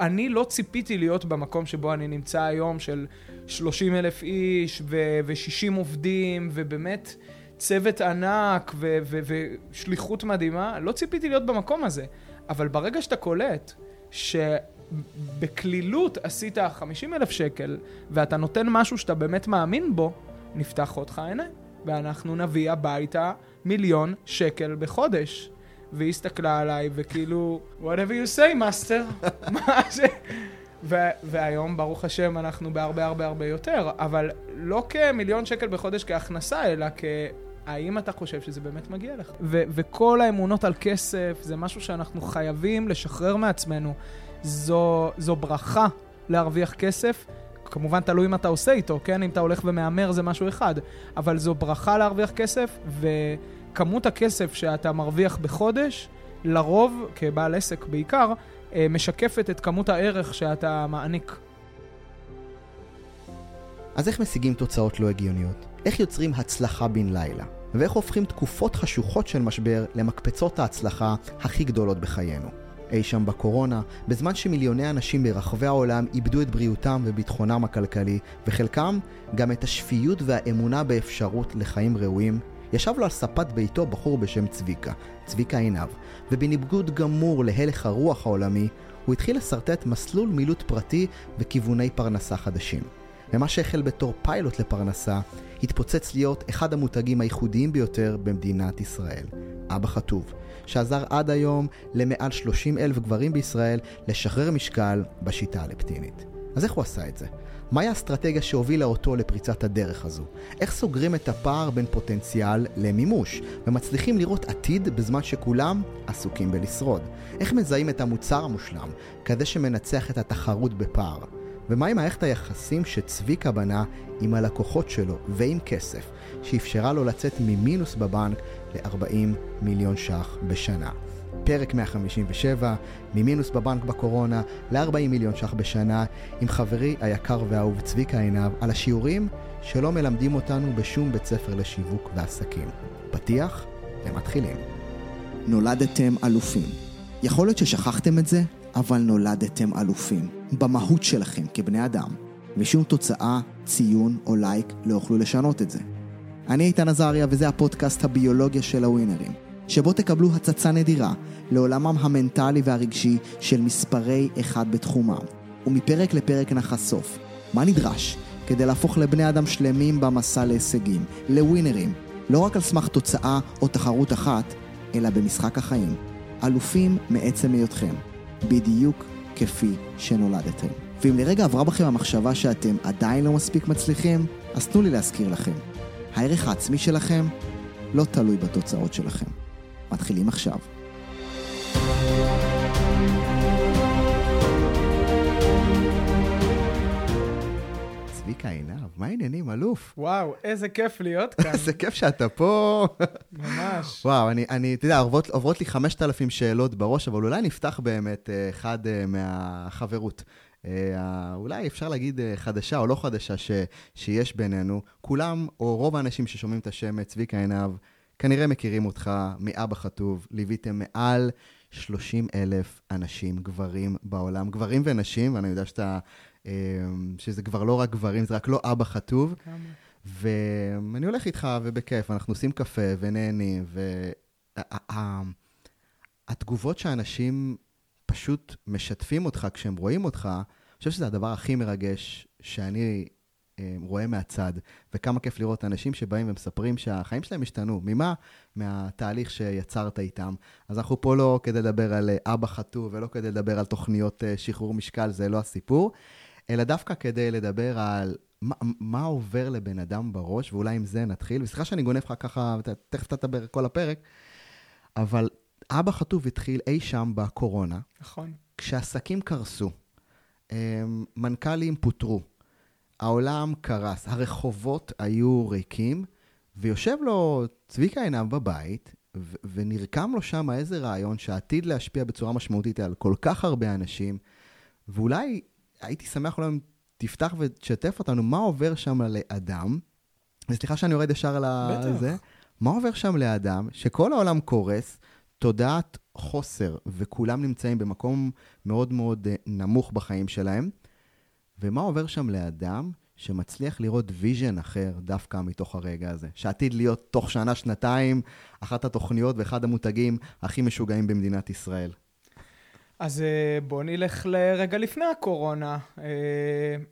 אני לא ציפיתי להיות במקום שבו אני נמצא היום של 30 אלף איש ו-60 עובדים, ובאמת צוות ענק ו- ו- ושליחות מדהימה. לא ציפיתי להיות במקום הזה. אבל ברגע שאתה קולט שבקלילות עשית 50 אלף שקל, ואתה נותן משהו שאתה באמת מאמין בו, נפתח אותך עיניים, ואנחנו נביא הביתה מיליון שקל בחודש. והיא הסתכלה עליי, וכאילו, whatever you say, master. מה זה? ו- והיום, ברוך השם, אנחנו בהרבה הרבה הרבה יותר, אבל לא כמיליון שקל בחודש כהכנסה, אלא כ... האם אתה חושב שזה באמת מגיע לך? ו- וכל האמונות על כסף זה משהו שאנחנו חייבים לשחרר מעצמנו. זו, זו ברכה להרוויח כסף. כמובן תלוי אם אתה עושה איתו, כן? אם אתה הולך ומהמר זה משהו אחד. אבל זו ברכה להרוויח כסף, וכמות הכסף שאתה מרוויח בחודש, לרוב, כבעל עסק בעיקר, אה, משקפת את כמות הערך שאתה מעניק. אז איך משיגים תוצאות לא הגיוניות? איך יוצרים הצלחה בן לילה? ואיך הופכים תקופות חשוכות של משבר למקפצות ההצלחה הכי גדולות בחיינו? אי שם בקורונה, בזמן שמיליוני אנשים ברחבי העולם איבדו את בריאותם וביטחונם הכלכלי, וחלקם גם את השפיות והאמונה באפשרות לחיים ראויים, ישב לו על ספת ביתו בחור בשם צביקה, צביקה עינב, ובניגוד גמור להלך הרוח העולמי, הוא התחיל לשרטט מסלול מילוט פרטי וכיווני פרנסה חדשים. ומה שהחל בתור פיילוט לפרנסה, התפוצץ להיות אחד המותגים הייחודיים ביותר במדינת ישראל, אבא חטוב, שעזר עד היום למעל 30 אלף גברים בישראל לשחרר משקל בשיטה הלפטינית. אז איך הוא עשה את זה? מהי האסטרטגיה שהובילה אותו לפריצת הדרך הזו? איך סוגרים את הפער בין פוטנציאל למימוש, ומצליחים לראות עתיד בזמן שכולם עסוקים בלשרוד? איך מזהים את המוצר המושלם, כזה שמנצח את התחרות בפער? ומה עם מערכת היחסים שצביקה בנה עם הלקוחות שלו ועם כסף, שאפשרה לו לצאת ממינוס בבנק ל-40 מיליון ש"ח בשנה. פרק 157, ממינוס בבנק בקורונה ל-40 מיליון ש"ח בשנה, עם חברי היקר והאהוב צביקה עינב, על השיעורים שלא מלמדים אותנו בשום בית ספר לשיווק ועסקים. פתיח ומתחילים. נולדתם אלופים. יכול להיות ששכחתם את זה, אבל נולדתם אלופים. במהות שלכם כבני אדם, ושום תוצאה, ציון או לייק לא יוכלו לשנות את זה. אני איתן עזריה וזה הפודקאסט הביולוגיה של הווינרים, שבו תקבלו הצצה נדירה לעולמם המנטלי והרגשי של מספרי אחד בתחומם, ומפרק לפרק נחשוף מה נדרש כדי להפוך לבני אדם שלמים במסע להישגים, לווינרים, לא רק על סמך תוצאה או תחרות אחת, אלא במשחק החיים. אלופים מעצם היותכם, בדיוק כפי שנולדתם. ואם לרגע עברה בכם המחשבה שאתם עדיין לא מספיק מצליחים, אז תנו לי להזכיר לכם. הערך העצמי שלכם לא תלוי בתוצאות שלכם. מתחילים עכשיו. צביקה עינב, מה העניינים, אלוף? וואו, איזה כיף להיות כאן. איזה כיף שאתה פה. ממש. וואו, אני, אני, אתה יודע, עוברות, עוברות לי 5,000 שאלות בראש, אבל אולי נפתח באמת אה, אחד אה, מהחברות. אה, אולי אפשר להגיד חדשה או לא חדשה ש, שיש בינינו. כולם, או רוב האנשים ששומעים את השם צביקה עינב, כנראה מכירים אותך מאבא חטוב, ליוויתם מעל 30 אלף אנשים, גברים בעולם, גברים ונשים, ואני יודע שאתה, שזה כבר לא רק גברים, זה רק לא אבא חטוב. ואני הולך איתך ובכיף, אנחנו עושים קפה ונהנים, והתגובות שאנשים פשוט משתפים אותך כשהם רואים אותך, אני חושב שזה הדבר הכי מרגש שאני רואה מהצד, וכמה כיף לראות אנשים שבאים ומספרים שהחיים שלהם השתנו. ממה? מהתהליך שיצרת איתם. אז אנחנו פה לא כדי לדבר על אה, אבא חטוב ולא כדי לדבר על תוכניות אה, שחרור משקל, זה לא הסיפור, אלא דווקא כדי לדבר על מה, מה עובר לבן אדם בראש, ואולי עם זה נתחיל. וסליחה שאני גונב לך ככה, תכף אתה תדבר כל הפרק, אבל אבא חטוב התחיל אי שם בקורונה. נכון. כשעסקים קרסו, מנכ"לים פוטרו, העולם קרס, הרחובות היו ריקים, ויושב לו צביקה עינב בבית, ו- ונרקם לו שם איזה רעיון שעתיד להשפיע בצורה משמעותית על כל כך הרבה אנשים, ואולי הייתי שמח אולי אם תפתח ותשתף אותנו מה עובר שם לאדם, וסליחה שאני יורד ישר על זה, מה עובר שם לאדם שכל העולם קורס, תודעת חוסר, וכולם נמצאים במקום מאוד מאוד אה, נמוך בחיים שלהם. ומה עובר שם לאדם שמצליח לראות vision אחר דווקא מתוך הרגע הזה, שעתיד להיות תוך שנה, שנתיים, אחת התוכניות ואחד המותגים הכי משוגעים במדינת ישראל. אז אה, בואו נלך לרגע לפני הקורונה.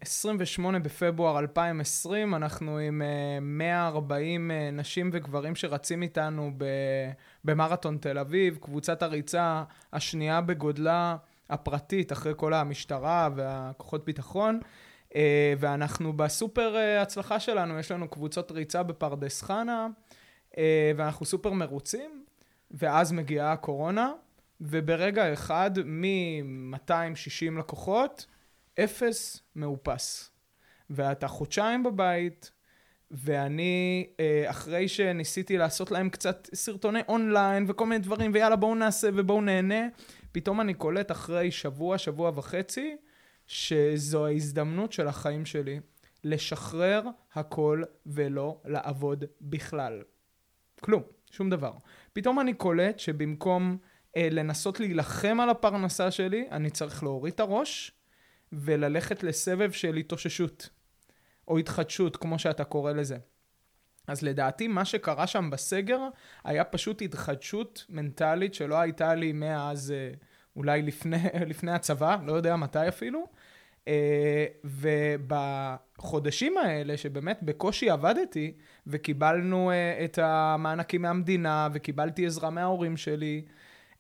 28 אה, בפברואר 2020, אנחנו עם 140 אה, נשים וגברים שרצים איתנו במרתון תל אביב, קבוצת הריצה השנייה בגודלה הפרטית, אחרי כל המשטרה והכוחות ביטחון. ואנחנו בסופר הצלחה שלנו, יש לנו קבוצות ריצה בפרדס חנה, ואנחנו סופר מרוצים, ואז מגיעה הקורונה. וברגע אחד, מ-260 לקוחות, אפס מאופס. ואתה חודשיים בבית, ואני, אה, אחרי שניסיתי לעשות להם קצת סרטוני אונליין וכל מיני דברים, ויאללה בואו נעשה ובואו נהנה, פתאום אני קולט אחרי שבוע, שבוע וחצי, שזו ההזדמנות של החיים שלי לשחרר הכל ולא לעבוד בכלל. כלום, שום דבר. פתאום אני קולט שבמקום אה, לנסות להילחם על הפרנסה שלי, אני צריך להוריד את הראש וללכת לסבב של התאוששות, או התחדשות, כמו שאתה קורא לזה. אז לדעתי מה שקרה שם בסגר היה פשוט התחדשות מנטלית שלא הייתה לי מאז אה, אולי לפני, לפני הצבא, לא יודע מתי אפילו. אה, ובחודשים האלה שבאמת בקושי עבדתי וקיבלנו את המענקים מהמדינה וקיבלתי עזרה מההורים שלי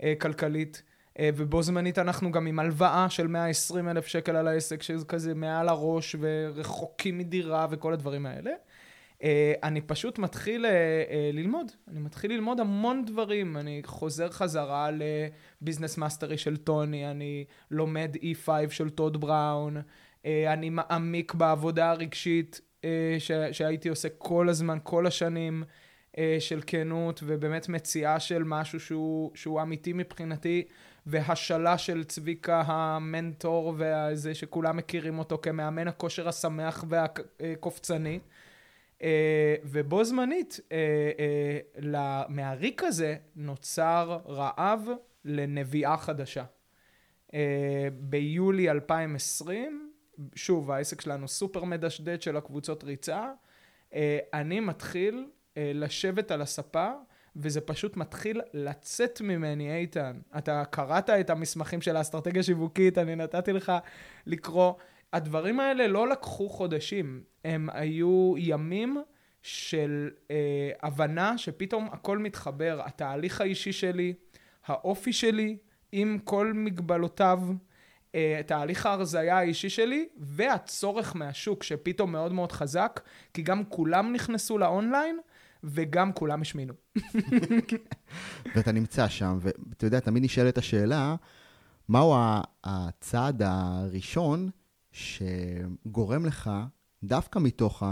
אה, כלכלית, אה, ובו זמנית אנחנו גם עם הלוואה של 120 אלף שקל על העסק, שזה כזה מעל הראש ורחוקים מדירה וכל הדברים האלה. אה, אני פשוט מתחיל ללמוד, אני מתחיל ללמוד המון דברים, אני חוזר חזרה ל Business Mastery של טוני, אני לומד E5 של טוד בראון, אני מעמיק בעבודה הרגשית שהייתי עושה כל הזמן, כל השנים. אה, של כנות, ובאמת מציאה של משהו שהוא, שהוא אמיתי מבחינתי, והשאלה של צביקה המנטור, וזה שכולם מכירים אותו כמאמן הכושר השמח והקופצני. אה, ובו זמנית, אה, מהריק הזה נוצר רעב לנביאה חדשה. ביולי 2020, שוב, העסק שלנו סופר מדשדד של הקבוצות ריצה, אני מתחיל אה, לשבת על הספה, וזה פשוט מתחיל לצאת ממני, איתן. אתה קראת את המסמכים של האסטרטגיה שיווקית, אני נתתי לך לקרוא. הדברים האלה לא לקחו חודשים, הם היו ימים של אה, הבנה שפתאום הכל מתחבר. התהליך האישי שלי, האופי שלי, עם כל מגבלותיו, אה, תהליך ההרזייה האישי שלי, והצורך מהשוק שפתאום מאוד מאוד חזק, כי גם כולם נכנסו לאונליין, וגם כולם השמינו. ואתה נמצא שם, ואתה יודע, תמיד נשאלת השאלה, מהו הצעד הראשון שגורם לך, דווקא מתוך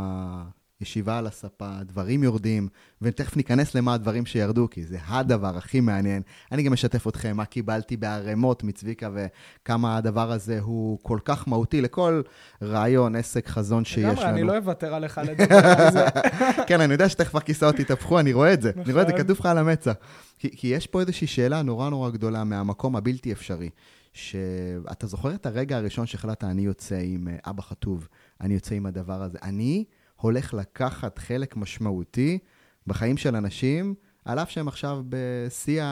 ישיבה על הספה, דברים יורדים, ותכף ניכנס למה הדברים שירדו, כי זה הדבר הכי מעניין. אני גם אשתף אתכם מה קיבלתי בערימות מצביקה, וכמה הדבר הזה הוא כל כך מהותי לכל רעיון, עסק, חזון שיש לנו. לגמרי, אני לא אוותר עליך לדבר על זה. כן, אני יודע שתכף הכיסאות יתהפכו, אני רואה את זה. אני רואה את זה, נכון. כתוב לך על המצע. כי, כי יש פה איזושהי שאלה נורא נורא גדולה מהמקום הבלתי אפשרי. שאתה זוכר את הרגע הראשון שהחלטת, אני יוצא עם אה, אבא חטוב, אני יוצא עם הדבר הזה. אני הולך לקחת חלק משמעותי בחיים של אנשים, על אף שהם עכשיו בשיא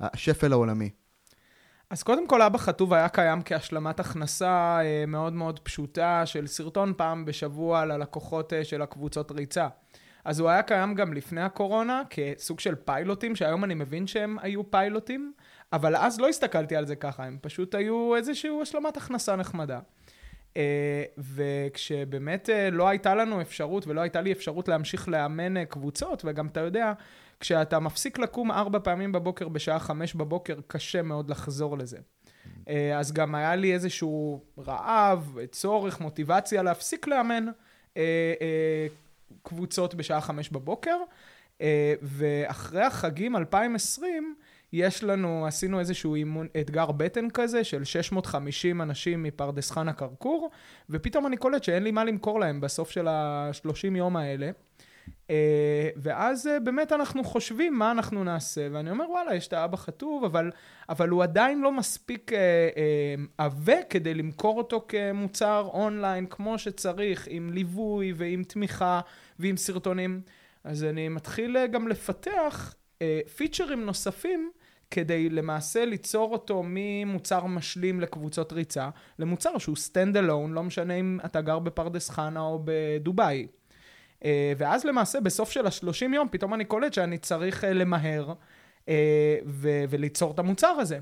השפל העולמי. אז קודם כל, אבא חטוב היה קיים כהשלמת הכנסה אה, מאוד מאוד פשוטה של סרטון פעם בשבוע ללקוחות אה, של הקבוצות ריצה. אז הוא היה קיים גם לפני הקורונה כסוג של פיילוטים, שהיום אני מבין שהם היו פיילוטים, אבל אז לא הסתכלתי על זה ככה, הם פשוט היו איזושהי השלמת הכנסה נחמדה. אה, וכשבאמת אה, לא הייתה לנו אפשרות ולא הייתה לי אפשרות להמשיך לאמן אה, קבוצות, וגם אתה יודע, כשאתה מפסיק לקום ארבע פעמים בבוקר בשעה חמש בבוקר, קשה מאוד לחזור לזה. אז גם היה לי איזשהו רעב, צורך, מוטיבציה להפסיק לאמן קבוצות בשעה חמש בבוקר. ואחרי החגים 2020, יש לנו, עשינו איזשהו אימון, אתגר בטן כזה של 650 אנשים מפרדס חנה כרכור, ופתאום אני קולט שאין לי מה למכור להם בסוף של ה-30 יום האלה. אה, ואז אה, באמת אנחנו חושבים מה אנחנו נעשה, ואני אומר, וואלה, יש את האבא חטוב, אבל, אבל הוא עדיין לא מספיק עבה אה, כדי למכור אותו כמוצר אונליין כמו שצריך, עם ליווי ועם תמיכה ועם סרטונים. אז אני מתחיל גם לפתח פיצ'רים נוספים. כדי למעשה ליצור אותו ממוצר משלים לקבוצות ריצה, למוצר שהוא stand alone, לא משנה אם אתה גר בפרדס חנה או בדובאי. אה, ואז למעשה בסוף של השלושים יום פתאום אני קולט שאני צריך אה, למהר אה, ו- וליצור את המוצר הזה.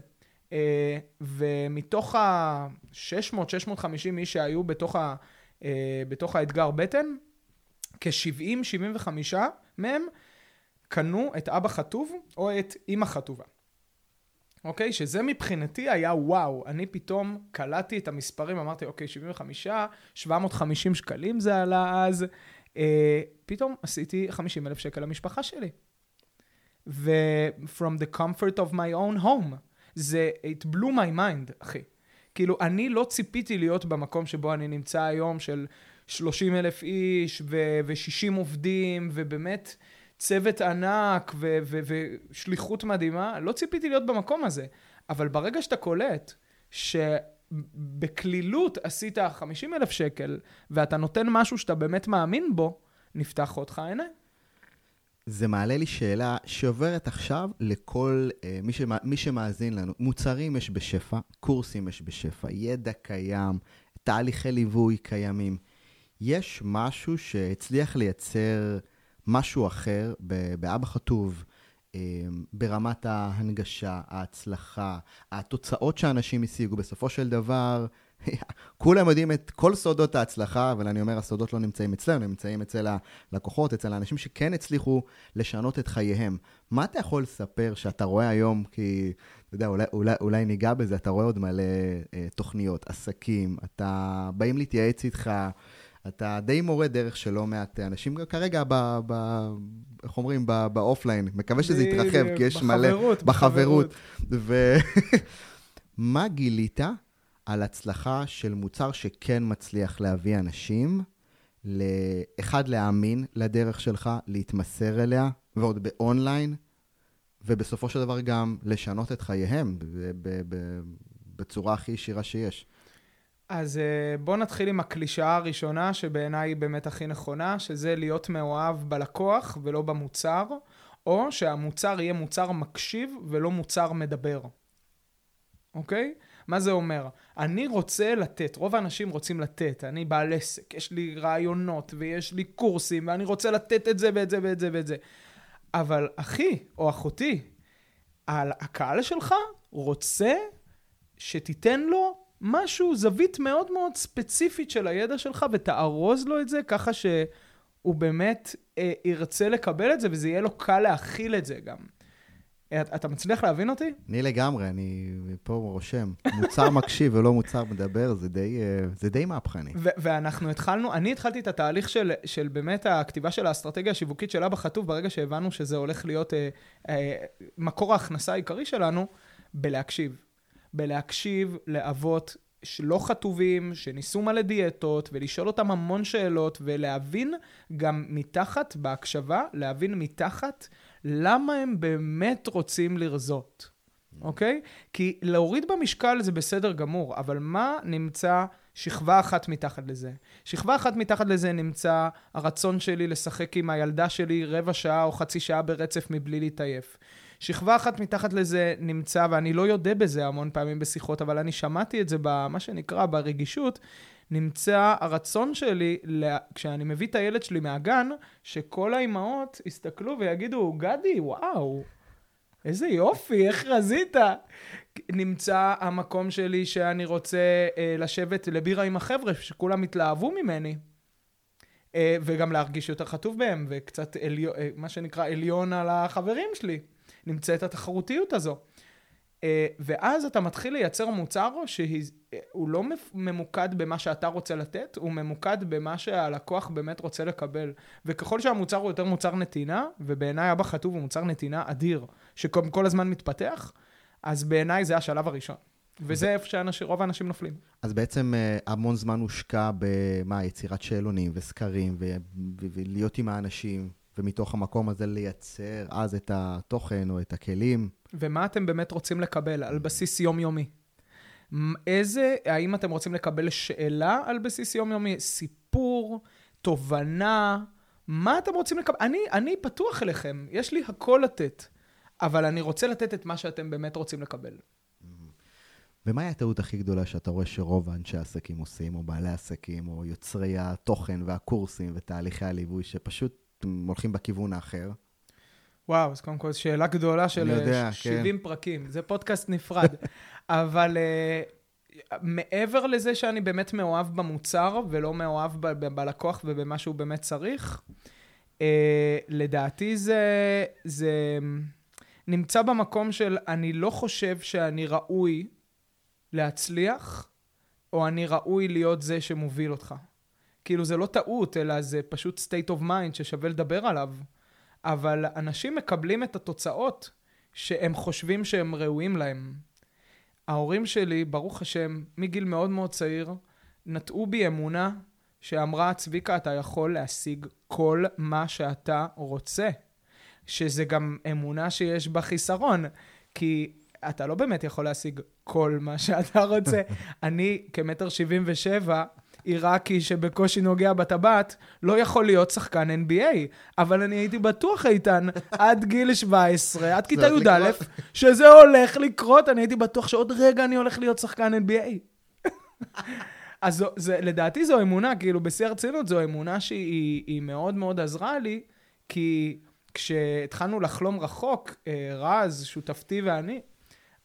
ומתוך ה-600-650 איש שהיו בתוך, ה- בתוך האתגר בטן, כ-70-75 מהם קנו את אבא חטוב או את אימא חטובה. אוקיי? שזה מבחינתי היה וואו. אני פתאום קלטתי את המספרים, אמרתי, אוקיי, 75, 750 שקלים זה עלה אז. אה, פתאום עשיתי 50 אלף שקל למשפחה שלי. ו-from the comfort of my own home. זה, it blew my mind, אחי. כאילו, אני לא ציפיתי להיות במקום שבו אני נמצא היום של 30 אלף איש ו-60 עובדים, ובאמת צוות ענק ו- ו- ושליחות מדהימה. לא ציפיתי להיות במקום הזה. אבל ברגע שאתה קולט ש... בקלילות עשית 50 אלף שקל, ואתה נותן משהו שאתה באמת מאמין בו, נפתח אותך עיניים. זה מעלה לי שאלה שעוברת עכשיו לכל uh, מי, שמא, מי שמאזין לנו. מוצרים יש בשפע, קורסים יש בשפע, ידע קיים, תהליכי ליווי קיימים. יש משהו שהצליח לייצר משהו אחר באבא חטוב, אמ, ברמת ההנגשה, ההצלחה, התוצאות שאנשים השיגו. בסופו של דבר, כולם יודעים את כל סודות ההצלחה, אבל אני אומר, הסודות לא נמצאים אצלנו, הם נמצאים אצל הלקוחות, אצל האנשים שכן הצליחו לשנות את חייהם. מה אתה יכול לספר שאתה רואה היום, כי, אתה יודע, אולי, אולי, אולי ניגע בזה, אתה רואה עוד מלא אה, תוכניות, עסקים, אתה, באים להתייעץ איתך, אתה די מורה דרך של לא מעט אנשים כרגע, ב, ב, איך אומרים, באופליין. מקווה שזה יתרחב, כי יש מלא... בחברות. בחברות. ומה גילית על הצלחה של מוצר שכן מצליח להביא אנשים, אחד, להאמין לדרך שלך, להתמסר אליה, ועוד באונליין, ובסופו של דבר גם לשנות את חייהם בצורה הכי ישירה שיש. אז אה, בואו נתחיל עם הקלישאה הראשונה, שבעיניי היא באמת הכי נכונה, שזה להיות מאוהב בלקוח ולא במוצר, או שהמוצר יהיה מוצר מקשיב ולא מוצר מדבר. אוקיי? מה זה אומר? אני רוצה לתת, רוב האנשים רוצים לתת, אני בעל עסק, יש לי רעיונות ויש לי קורסים ואני רוצה לתת את זה ואת זה ואת זה ואת זה. אבל אחי או אחותי, הקהל שלך רוצה שתיתן לו משהו, זווית מאוד מאוד ספציפית של הידע שלך, ותארוז לו את זה ככה שהוא באמת אה, ירצה לקבל את זה, וזה יהיה לו קל להכיל את זה גם. אתה מצליח להבין אותי? אני לגמרי, אני פה רושם. מוצר מקשיב ולא מוצר מדבר, זה די, אה, זה די מהפכני. ואנחנו התחלנו, אני התחלתי את התהליך של, של באמת הכתיבה של האסטרטגיה השיווקית של אבא חטוב, ברגע שהבנו שזה הולך להיות אה, אה, מקור ההכנסה העיקרי שלנו, בלהקשיב. בלהקשיב לאבות שלא חטובים, שניסו מלא דיאטות, ולשאול אותם המון שאלות, ולהבין גם מתחת, בהקשבה, להבין מתחת למה הם באמת רוצים לרזות, אוקיי? כי להוריד במשקל זה בסדר גמור, אבל מה נמצא שכבה אחת מתחת לזה? שכבה אחת מתחת לזה נמצא הרצון שלי לשחק עם הילדה שלי רבע שעה או חצי שעה ברצף מבלי להתעייף. שכבה אחת מתחת לזה נמצא, ואני לא יודע בזה המון פעמים בשיחות, אבל אני שמעתי את זה במה שנקרא, ברגישות, נמצא הרצון שלי, כשאני מביא את הילד שלי מהגן, שכל האימהות יסתכלו ויגידו, גדי, וואו, איזה יופי, איך רזית? נמצא המקום שלי שאני רוצה אה, לשבת לבירה עם החבר'ה, שכולם התלהבו ממני. אה, וגם להרגיש יותר חטוב בהם, וקצת עליון, אה, מה שנקרא עליון על החברים שלי. נמצאת התחרותיות הזו. אה, ואז אתה מתחיל לייצר מוצר שהוא לא ממוקד במה שאתה רוצה לתת, הוא ממוקד במה שהלקוח באמת רוצה לקבל. וככל שהמוצר הוא יותר מוצר נתינה, ובעיניי אבא חטוב הוא מוצר נתינה אדיר, שכל הזמן מתפתח, אז בעיניי זה השלב הראשון. וזה איפה שרוב האנשים נופלים. אז בעצם אה, המון זמן הושקע במה, יצירת שאלונים וסקרים, ולהיות עם האנשים, ומתוך המקום הזה לייצר אז את התוכן או את הכלים. ומה אתם באמת רוצים לקבל על בסיס יומיומי? איזה, האם אתם רוצים לקבל שאלה על בסיס יומיומי? סיפור, תובנה? מה אתם רוצים לקבל? אני, אני פתוח אליכם, יש לי הכל לתת, אבל אני רוצה לתת את מה שאתם באמת רוצים לקבל. ומהי הטעות הכי גדולה שאתה רואה שרוב האנשי העסקים עושים, או בעלי עסקים, או יוצרי התוכן והקורסים ותהליכי הליווי, שפשוט הם הולכים בכיוון האחר? וואו, אז קודם כל זו שאלה גדולה של אני יודע, אה, 70 פרקים, זה פודקאסט נפרד. אבל uh, מעבר לזה שאני באמת מאוהב במוצר, ולא מאוהב ב- ב- בלקוח ובמה שהוא באמת צריך, uh, לדעתי זה, זה נמצא במקום של אני לא חושב שאני ראוי להצליח, או אני ראוי להיות זה שמוביל אותך. כאילו, זה לא טעות, אלא זה פשוט state of mind ששווה לדבר עליו. אבל אנשים מקבלים את התוצאות שהם חושבים שהם ראויים להם. ההורים שלי, ברוך השם, מגיל מאוד מאוד צעיר, נטעו בי אמונה שאמרה, צביקה, אתה יכול להשיג כל מה שאתה רוצה. שזה גם אמונה שיש בה חיסרון, כי אתה לא באמת יכול להשיג כל מה שאתה רוצה. אני, כמטר שבעים ושבע, עיראקי שבקושי נוגע בטבעת, לא יכול להיות שחקן NBA. אבל אני הייתי בטוח, איתן, עד גיל 17, עד כיתה י"א. שזה הולך לקרות, אני הייתי בטוח שעוד רגע אני הולך להיות שחקן NBA. אז זו, זה, לדעתי זו אמונה, כאילו, בשיא הרצינות, זו אמונה שהיא היא מאוד מאוד עזרה לי, כי כשהתחלנו לחלום רחוק, אה, רז, שותפתי ואני,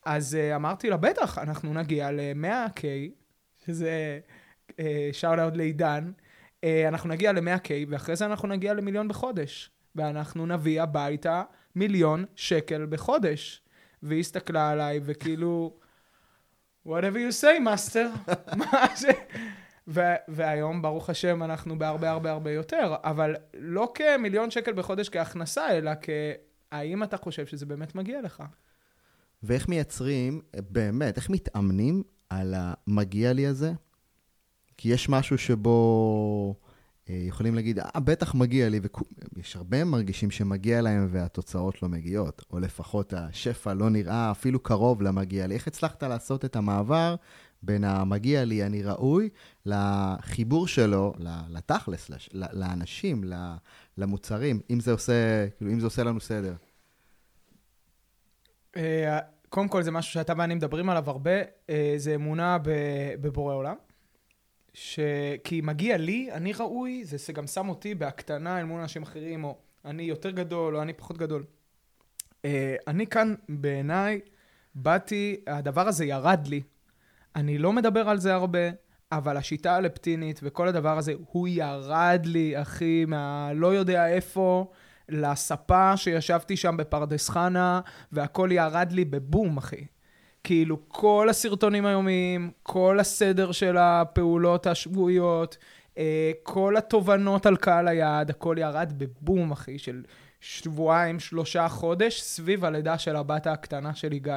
אז אה, אמרתי לה, בטח, אנחנו נגיע ל-100K, שזה שאוט אאוט לעידן, אה, אנחנו נגיע ל-100K, ואחרי זה אנחנו נגיע למיליון בחודש. ואנחנו נביא הביתה מיליון שקל בחודש. והיא הסתכלה עליי, וכאילו, whatever you say, master. מה זה? והיום, ברוך השם, אנחנו בהרבה הרבה הרבה יותר, אבל לא כמיליון שקל בחודש כהכנסה, אלא כהאם אתה חושב שזה באמת מגיע לך? ואיך מייצרים, באמת, איך מתאמנים על המגיע לי הזה? כי יש משהו שבו אה, יכולים להגיד, אה, בטח מגיע לי, ויש הרבה מרגישים שמגיע להם והתוצאות לא מגיעות, או לפחות השפע לא נראה אפילו קרוב למגיע לי. איך הצלחת לעשות את המעבר בין המגיע לי, אני ראוי, לחיבור שלו, לתכלס, לש- לאנשים, למוצרים, אם זה עושה, כאילו, אם זה עושה לנו סדר. אה, קודם כל, זה משהו שאתה ואני מדברים עליו הרבה, אה, זה אמונה בבורא עולם. ש... כי מגיע לי, אני ראוי, זה גם שם אותי בהקטנה אל מול אנשים אחרים, או אני יותר גדול, או אני פחות גדול. אה, אני כאן, בעיניי, באתי, הדבר הזה ירד לי. אני לא מדבר על זה הרבה, אבל השיטה הלפטינית וכל הדבר הזה, הוא ירד לי, אחי, מה לא יודע איפה, לספה שישבתי שם בפרדס חנה, והכל ירד לי בבום, אחי. כאילו, כל הסרטונים היומיים, כל הסדר של הפעולות השבועיות, אה, כל התובנות על קהל היעד, הכל ירד בבום, אחי, של שבועיים, שלושה חודש, סביב הלידה של הבת הקטנה שלי, גיא.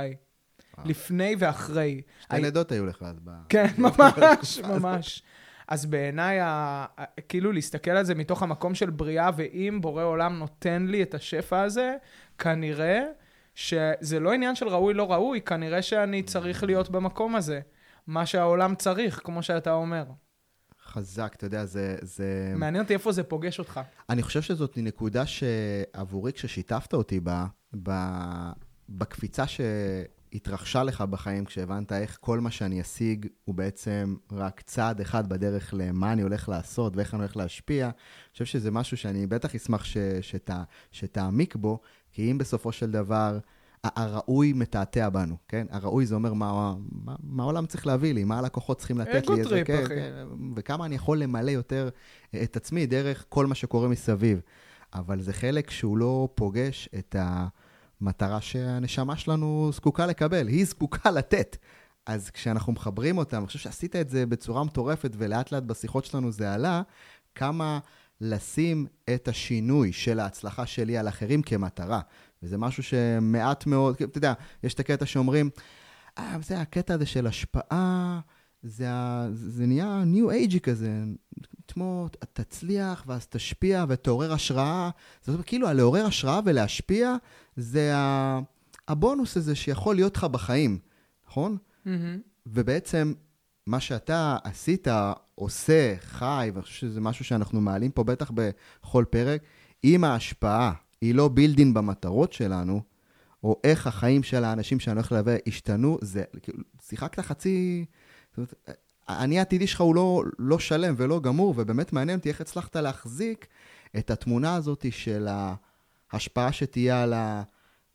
לפני ואחרי. שתי הי- לידות היו לך אז ב... כן, ממש, ממש. אז בעיניי, ה- כאילו להסתכל על זה מתוך המקום של בריאה, ואם בורא עולם נותן לי את השפע הזה, כנראה שזה לא עניין של ראוי לא ראוי, כנראה שאני צריך להיות במקום הזה. מה שהעולם צריך, כמו שאתה אומר. חזק, אתה יודע, זה... זה... מעניין אותי איפה זה פוגש אותך. אני חושב שזאת נקודה שעבורי, כששיתפת אותי בה, ב... בקפיצה שהתרחשה לך בחיים, כשהבנת איך כל מה שאני אשיג הוא בעצם רק צעד אחד בדרך למה אני הולך לעשות ואיך אני הולך להשפיע, אני חושב שזה משהו שאני בטח אשמח ש... שת... שתעמיק בו, כי אם בסופו של דבר... הראוי מתעתע בנו, כן? הראוי זה אומר מה, מה, מה העולם צריך להביא לי, מה הלקוחות צריכים לתת לי. איזה- טריפ, כן. כן, וכמה אני יכול למלא יותר את עצמי דרך כל מה שקורה מסביב. אבל זה חלק שהוא לא פוגש את המטרה שהנשמה שלנו זקוקה לקבל, היא זקוקה לתת. אז כשאנחנו מחברים אותם, אני חושב שעשית את זה בצורה מטורפת, ולאט לאט בשיחות שלנו זה עלה, כמה לשים את השינוי של ההצלחה שלי על אחרים כמטרה. וזה משהו שמעט מאוד, אתה יודע, יש את הקטע שאומרים, אה, זה הקטע הזה של השפעה, זה, זה נהיה ניו אייג'י כזה. תמו, תצליח, ואז תשפיע ותעורר השראה. זאת אומרת, כאילו, הלעורר השראה ולהשפיע, זה ה... הבונוס הזה שיכול להיות לך בחיים, נכון? Mm-hmm. ובעצם, מה שאתה עשית, עושה, חי, ואני חושב שזה משהו שאנחנו מעלים פה בטח בכל פרק, אם ההשפעה היא לא בילדין במטרות שלנו, או איך החיים של האנשים שאני הולך ללווה השתנו, זה, כאילו, שיחקת חצי... זאת אומרת, אני העתידי שלך הוא לא, לא שלם ולא גמור, ובאמת מעניין אותי איך הצלחת להחזיק את התמונה הזאת של ההשפעה שתהיה על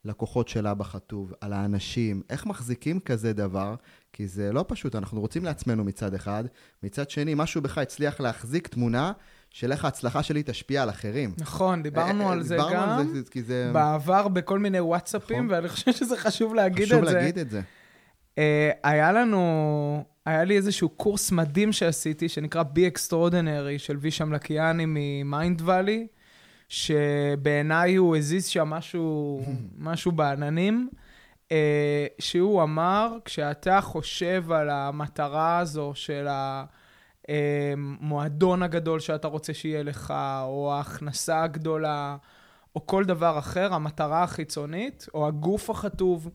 הלקוחות של אבא חטוב, על האנשים, איך מחזיקים כזה דבר, כי זה לא פשוט, אנחנו רוצים לעצמנו מצד אחד, מצד שני, משהו בך הצליח להחזיק תמונה של איך ההצלחה שלי תשפיע על אחרים. נכון, דיברנו אה, על זה דיברנו גם על זה, כי זה... בעבר בכל מיני וואטסאפים, נכון. ואני חושב שזה חשוב להגיד חשוב את זה. להגיד את זה. אה, היה לנו, היה לי איזשהו קורס מדהים שעשיתי, שנקרא Be Extraordinary, של וישם לקיאני מ Mindvalley, שבעיניי הוא הזיז שם משהו, משהו בעננים, אה, שהוא אמר, כשאתה חושב על המטרה הזו של המועדון הגדול שאתה רוצה שיהיה לך, או ההכנסה הגדולה, או כל דבר אחר, המטרה החיצונית, או הגוף החטוב,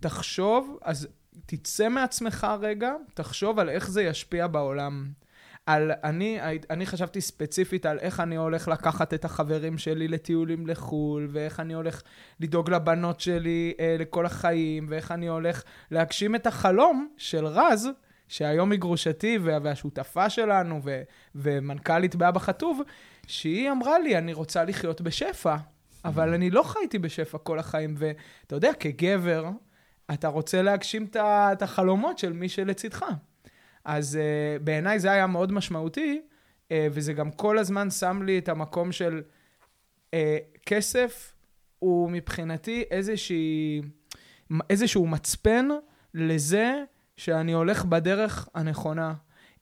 תחשוב, אז תצא מעצמך רגע, תחשוב על איך זה ישפיע בעולם. על, אני, אני חשבתי ספציפית על איך אני הולך לקחת את החברים שלי לטיולים לחו"ל, ואיך אני הולך לדאוג לבנות שלי אה, לכל החיים, ואיך אני הולך להגשים את החלום של רז, שהיום היא גרושתי וה- והשותפה שלנו, ו- ומנכ"לית באבא חטוב, שהיא אמרה לי, אני רוצה לחיות בשפע, אבל אני לא חייתי בשפע כל החיים, ואתה יודע, כגבר, אתה רוצה להגשים את החלומות של מי שלצידך. אז uh, בעיניי זה היה מאוד משמעותי, uh, וזה גם כל הזמן שם לי את המקום של uh, כסף הוא מבחינתי איזשהו מצפן לזה שאני הולך בדרך הנכונה.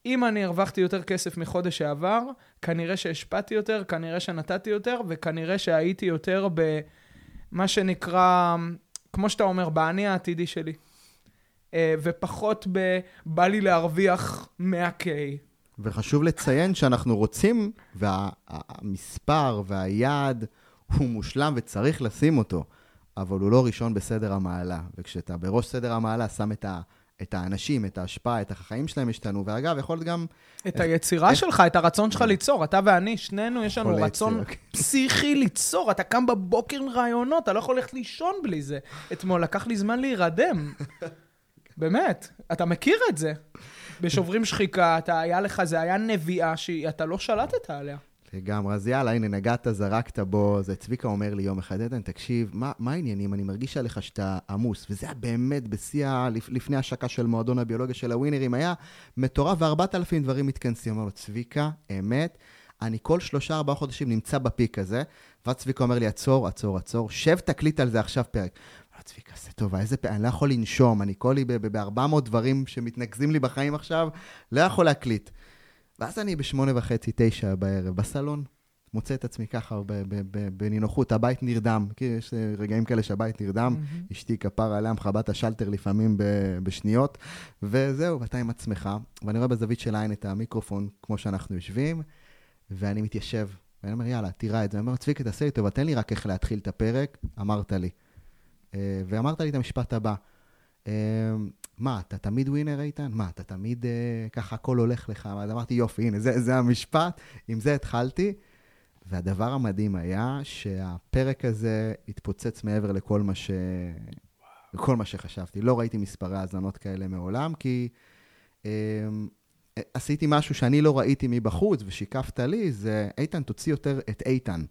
אם אני הרווחתי יותר כסף מחודש שעבר, כנראה שהשפעתי יותר, כנראה שנתתי יותר, וכנראה שהייתי יותר במה שנקרא, כמו שאתה אומר, באני העתידי שלי. אה, ופחות ב... בא לי להרוויח 100K. וחשוב לציין שאנחנו רוצים, והמספר והיעד הוא מושלם וצריך לשים אותו, אבל הוא לא ראשון בסדר המעלה. וכשאתה בראש סדר המעלה שם את, ה, את האנשים, את ההשפעה, את החיים שלהם השתנו, ואגב, יכול להיות גם... את היצירה שלך, את הרצון שלך ליצור. אתה ואני, שנינו, יש לנו רצון לייצר, פסיכי ליצור. אתה קם בבוקר עם רעיונות, אתה לא יכול ללכת לישון בלי זה. אתמול לקח לי זמן להירדם. באמת, אתה מכיר את זה. בשוברים שחיקה, אתה, היה לך, זה היה נביאה שאתה לא שלטת עליה. לגמרי, אז יאללה, הנה, נגעת, זרקת בו. זה צביקה אומר לי יום אחד, עדן, תקשיב, מה, מה העניינים? אני מרגיש עליך שאתה עמוס. וזה היה באמת בשיא, לפני השקה של מועדון הביולוגיה של הווינרים, היה מטורף, וארבעת אלפים דברים מתכנסים. אמר לו, צביקה, אמת, אני כל שלושה, ארבעה חודשים נמצא בפיק הזה, ואז צביקה אומר לי, עצור, עצור, עצור, שב, תקליט על זה עכשיו פרק. אמר לו, צביקה, זה טוב, איזה פרק, אני לא יכול לנשום, אני כל לי ב-400 דברים שמתנקזים לי בחיים עכשיו, לא יכול להקליט. ואז אני בשמונה וחצי, תשע בערב, בסלון, מוצא את עצמי ככה בנינוחות, הבית נרדם. כי יש אה, רגעים כאלה שהבית נרדם, אשתי כפר עליה, מכבה את השלטר לפעמים ב- בשניות, וזהו, ואתה עם עצמך. ואני רואה בזווית של העין את המיקרופון, כמו שאנחנו יושבים, ואני מתיישב. ואני אומר, יאללה, תיראה את זה. אני אומר, צביקה, תעשה לי טובה, תן לי רק איך להתחיל את הפרק. אמרת לי. אה, ואמרת לי את המשפט הבא. אה, מה, אתה תמיד ווינר, איתן? מה, אתה תמיד אה, ככה הכל הולך לך? אז אמרתי, יופי, הנה, זה, זה המשפט, עם זה התחלתי. והדבר המדהים היה שהפרק הזה התפוצץ מעבר לכל מה, ש... לכל מה שחשבתי. לא ראיתי מספרי האזנות כאלה מעולם, כי אה, עשיתי משהו שאני לא ראיתי מבחוץ ושיקפת לי, זה איתן, תוציא יותר את איתן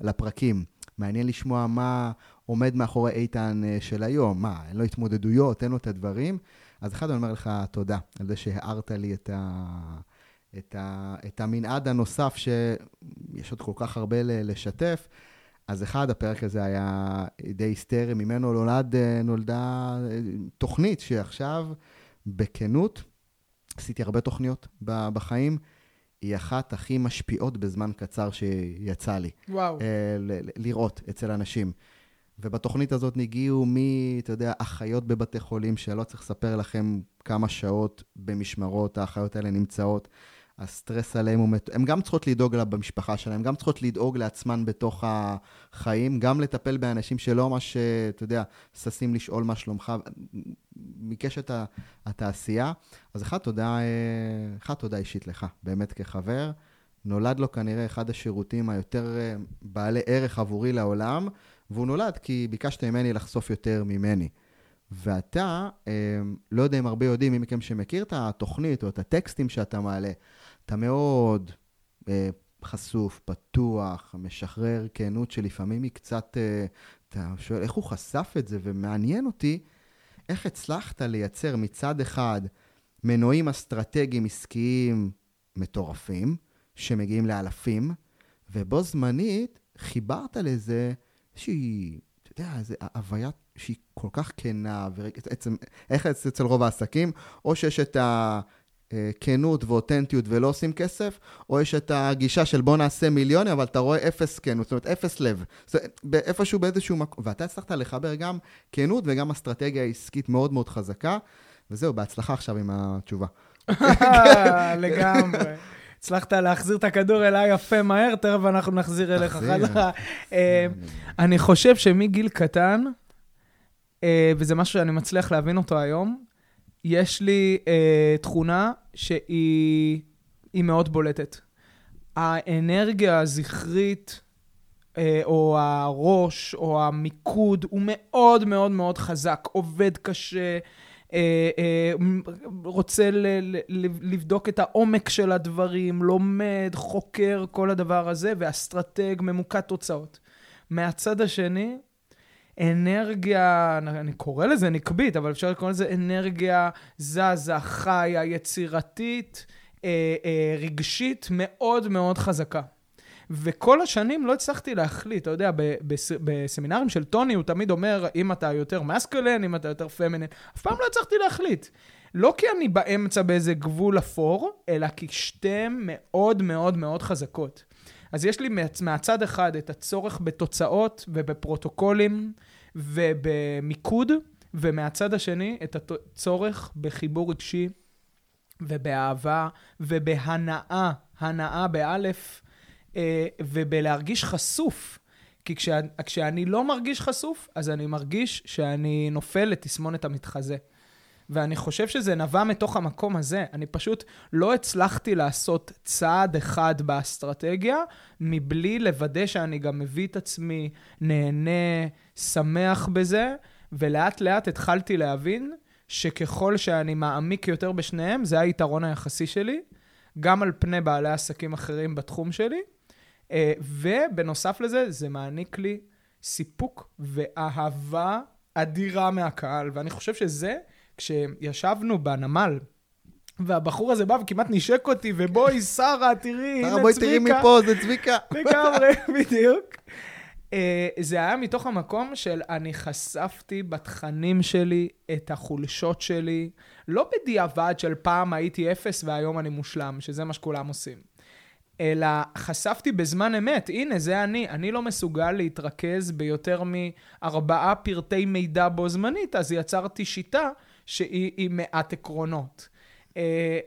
לפרקים. מעניין לשמוע מה עומד מאחורי איתן אה, של היום. מה, אין לו התמודדויות, אין לו את הדברים? אז אחד, אני אומר לך תודה על זה שהארת לי את, ה... את, ה... את המנעד הנוסף, שיש עוד כל כך הרבה לשתף. אז אחד, הפרק הזה היה די היסטרי, ממנו נולד, אה, נולדה אה, תוכנית שעכשיו, בכנות, עשיתי הרבה תוכניות בחיים, היא אחת הכי משפיעות בזמן קצר שיצא לי. וואו. לראות אצל אנשים. ובתוכנית הזאת הגיעו מ, אתה יודע, אחיות בבתי חולים, שלא צריך לספר לכם כמה שעות במשמרות האחיות האלה נמצאות. הסטרס עליהם הוא... מת... הן גם צריכות לדאוג לה במשפחה שלהם, גם צריכות לדאוג לעצמן בתוך החיים, גם לטפל באנשים שלא ממש, אתה יודע, ששים לשאול מה שלומך, מקשת התעשייה. אז אחד, תודה, אחד, תודה אישית לך, באמת כחבר. נולד לו כנראה אחד השירותים היותר בעלי ערך עבורי לעולם, והוא נולד כי ביקשת ממני לחשוף יותר ממני. ואתה, לא יודע אם הרבה יודעים, מי מכם שמכיר את התוכנית או את הטקסטים שאתה מעלה, אתה מאוד אה, חשוף, פתוח, משחרר כנות שלפעמים היא קצת, אה, אתה שואל איך הוא חשף את זה, ומעניין אותי איך הצלחת לייצר מצד אחד מנועים אסטרטגיים עסקיים מטורפים, שמגיעים לאלפים, ובו זמנית חיברת לזה איזושהי, אתה יודע, איזו הוויה שהיא כל כך כנה, ועצם, איך אצל רוב העסקים, או שיש את ה... אה, כנות ואותנטיות ולא עושים כסף, או יש את הגישה של בוא נעשה מיליונים, אבל אתה רואה אפס כנות, זאת אומרת אפס לב. זאת אומרת, איפשהו באיזשהו מקום, ואתה הצלחת לחבר גם כנות וגם אסטרטגיה עסקית מאוד מאוד חזקה, וזהו, בהצלחה עכשיו עם התשובה. לגמרי. הצלחת להחזיר את הכדור אליי יפה מהר, תכף אנחנו נחזיר אליך חזרה. אה, אני חושב שמגיל קטן, אה, וזה משהו שאני מצליח להבין אותו היום, יש לי אה, תכונה שהיא מאוד בולטת. האנרגיה הזכרית, או הראש, או המיקוד, הוא מאוד מאוד מאוד חזק, עובד קשה, רוצה ל- ל- לבדוק את העומק של הדברים, לומד, חוקר, כל הדבר הזה, ואסטרטג, ממוקד תוצאות. מהצד השני, אנרגיה, אני קורא לזה נקבית, אבל אפשר לקרוא לזה אנרגיה זזה, חיה, יצירתית, אה, אה, רגשית, מאוד מאוד חזקה. וכל השנים לא הצלחתי להחליט, אתה יודע, בס, בסמינרים של טוני הוא תמיד אומר, אם אתה יותר מסקולן, אם אתה יותר פמינן, אף פעם לא הצלחתי להחליט. לא כי אני באמצע באיזה גבול אפור, אלא כי שתיהן מאוד מאוד מאוד חזקות. אז יש לי מהצד אחד את הצורך בתוצאות ובפרוטוקולים ובמיקוד, ומהצד השני את הצורך בחיבור רגשי ובאהבה ובהנאה, הנאה באלף, ובלהרגיש חשוף. כי כשה, כשאני לא מרגיש חשוף, אז אני מרגיש שאני נופל לתסמונת המתחזה. ואני חושב שזה נבע מתוך המקום הזה. אני פשוט לא הצלחתי לעשות צעד אחד באסטרטגיה, מבלי לוודא שאני גם מביא את עצמי נהנה, שמח בזה, ולאט לאט התחלתי להבין שככל שאני מעמיק יותר בשניהם, זה היתרון היחסי שלי, גם על פני בעלי עסקים אחרים בתחום שלי, אה, ובנוסף לזה, זה מעניק לי סיפוק ואהבה אדירה מהקהל, ואני חושב שזה כשישבנו בנמל, והבחור הזה בא וכמעט נשק אותי, ובואי, שרה, תראי, הנה צביקה. בואי תראי מפה, זה צביקה. לגמרי, בדיוק. Uh, זה היה מתוך המקום של אני חשפתי בתכנים שלי את החולשות שלי, לא בדיעבד של פעם הייתי אפס והיום אני מושלם, שזה מה שכולם עושים. אלא חשפתי בזמן אמת, הנה, זה אני. אני לא מסוגל להתרכז ביותר מארבעה פרטי מידע בו זמנית, אז יצרתי שיטה שהיא מעט עקרונות. Uh,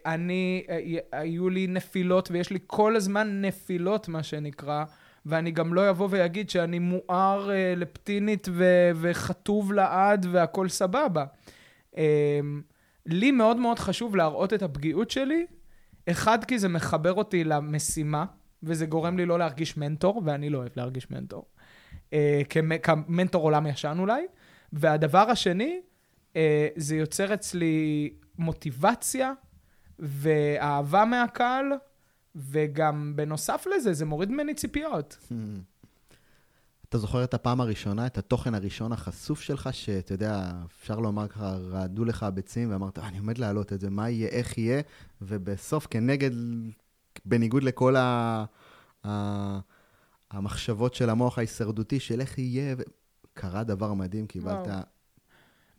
אני, uh, היו לי נפילות, ויש לי כל הזמן נפילות, מה שנקרא, ואני גם לא אבוא ואגיד שאני מואר uh, לפטינית ו- וחטוב לעד והכל סבבה. לי מאוד מאוד חשוב להראות את הפגיעות שלי, אחד, כי זה מחבר אותי למשימה, וזה גורם לי לא להרגיש מנטור, ואני לא אוהב להרגיש מנטור. Uh, כמנטור עולם ישן אולי. והדבר השני, אה, זה יוצר אצלי מוטיבציה ואהבה מהקהל, וגם בנוסף לזה, זה מוריד ממני ציפיות. אתה זוכר את הפעם הראשונה, את התוכן הראשון החשוף שלך, שאתה יודע, אפשר לומר ככה, רעדו לך הביצים, ואמרת, אני עומד להעלות את זה, מה יהיה, איך יהיה, ובסוף, כנגד, בניגוד לכל ה... ה... המחשבות של המוח ההישרדותי של איך יהיה, קרה דבר מדהים, קיבלת וואו.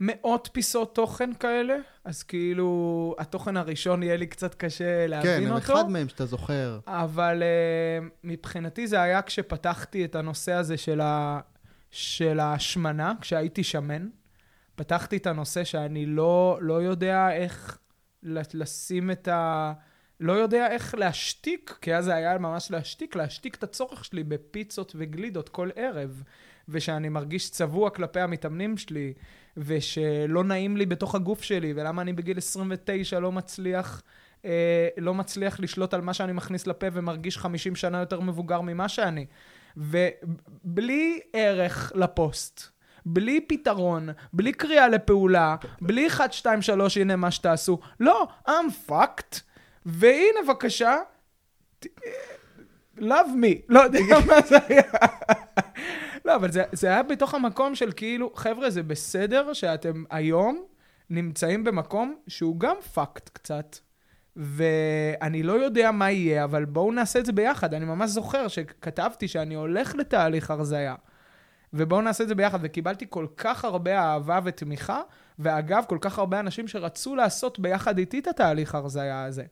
מאות פיסות תוכן כאלה, אז כאילו, התוכן הראשון יהיה לי קצת קשה להבין כן, אותו. כן, אחד מהם שאתה זוכר. אבל uh, מבחינתי זה היה כשפתחתי את הנושא הזה של, ה... של ההשמנה, כשהייתי שמן. פתחתי את הנושא שאני לא, לא יודע איך לשים את, ה... לא יודע איך להשתיק, כי אז זה היה ממש להשתיק, להשתיק את הצורך שלי בפיצות וגלידות כל ערב, ושאני מרגיש צבוע כלפי המתאמנים שלי, ושלא נעים לי בתוך הגוף שלי, ולמה אני בגיל 29 לא מצליח, אה, לא מצליח לשלוט על מה שאני מכניס לפה ומרגיש 50 שנה יותר מבוגר ממה שאני. ובלי ערך לפוסט. בלי פתרון, בלי קריאה לפעולה, בלי 1, 2, 3, הנה מה שתעשו. לא, I'm fucked, והנה בבקשה, love me. לא יודע מה זה היה. לא, אבל זה, זה היה בתוך המקום של כאילו, חבר'ה, זה בסדר שאתם היום נמצאים במקום שהוא גם פאקט קצת. ואני לא יודע מה יהיה, אבל בואו נעשה את זה ביחד. אני ממש זוכר שכתבתי שאני הולך לתהליך הרזייה. ובואו נעשה את זה ביחד. וקיבלתי כל כך הרבה אהבה ותמיכה, ואגב, כל כך הרבה אנשים שרצו לעשות ביחד איתי את התהליך הרזייה הזה.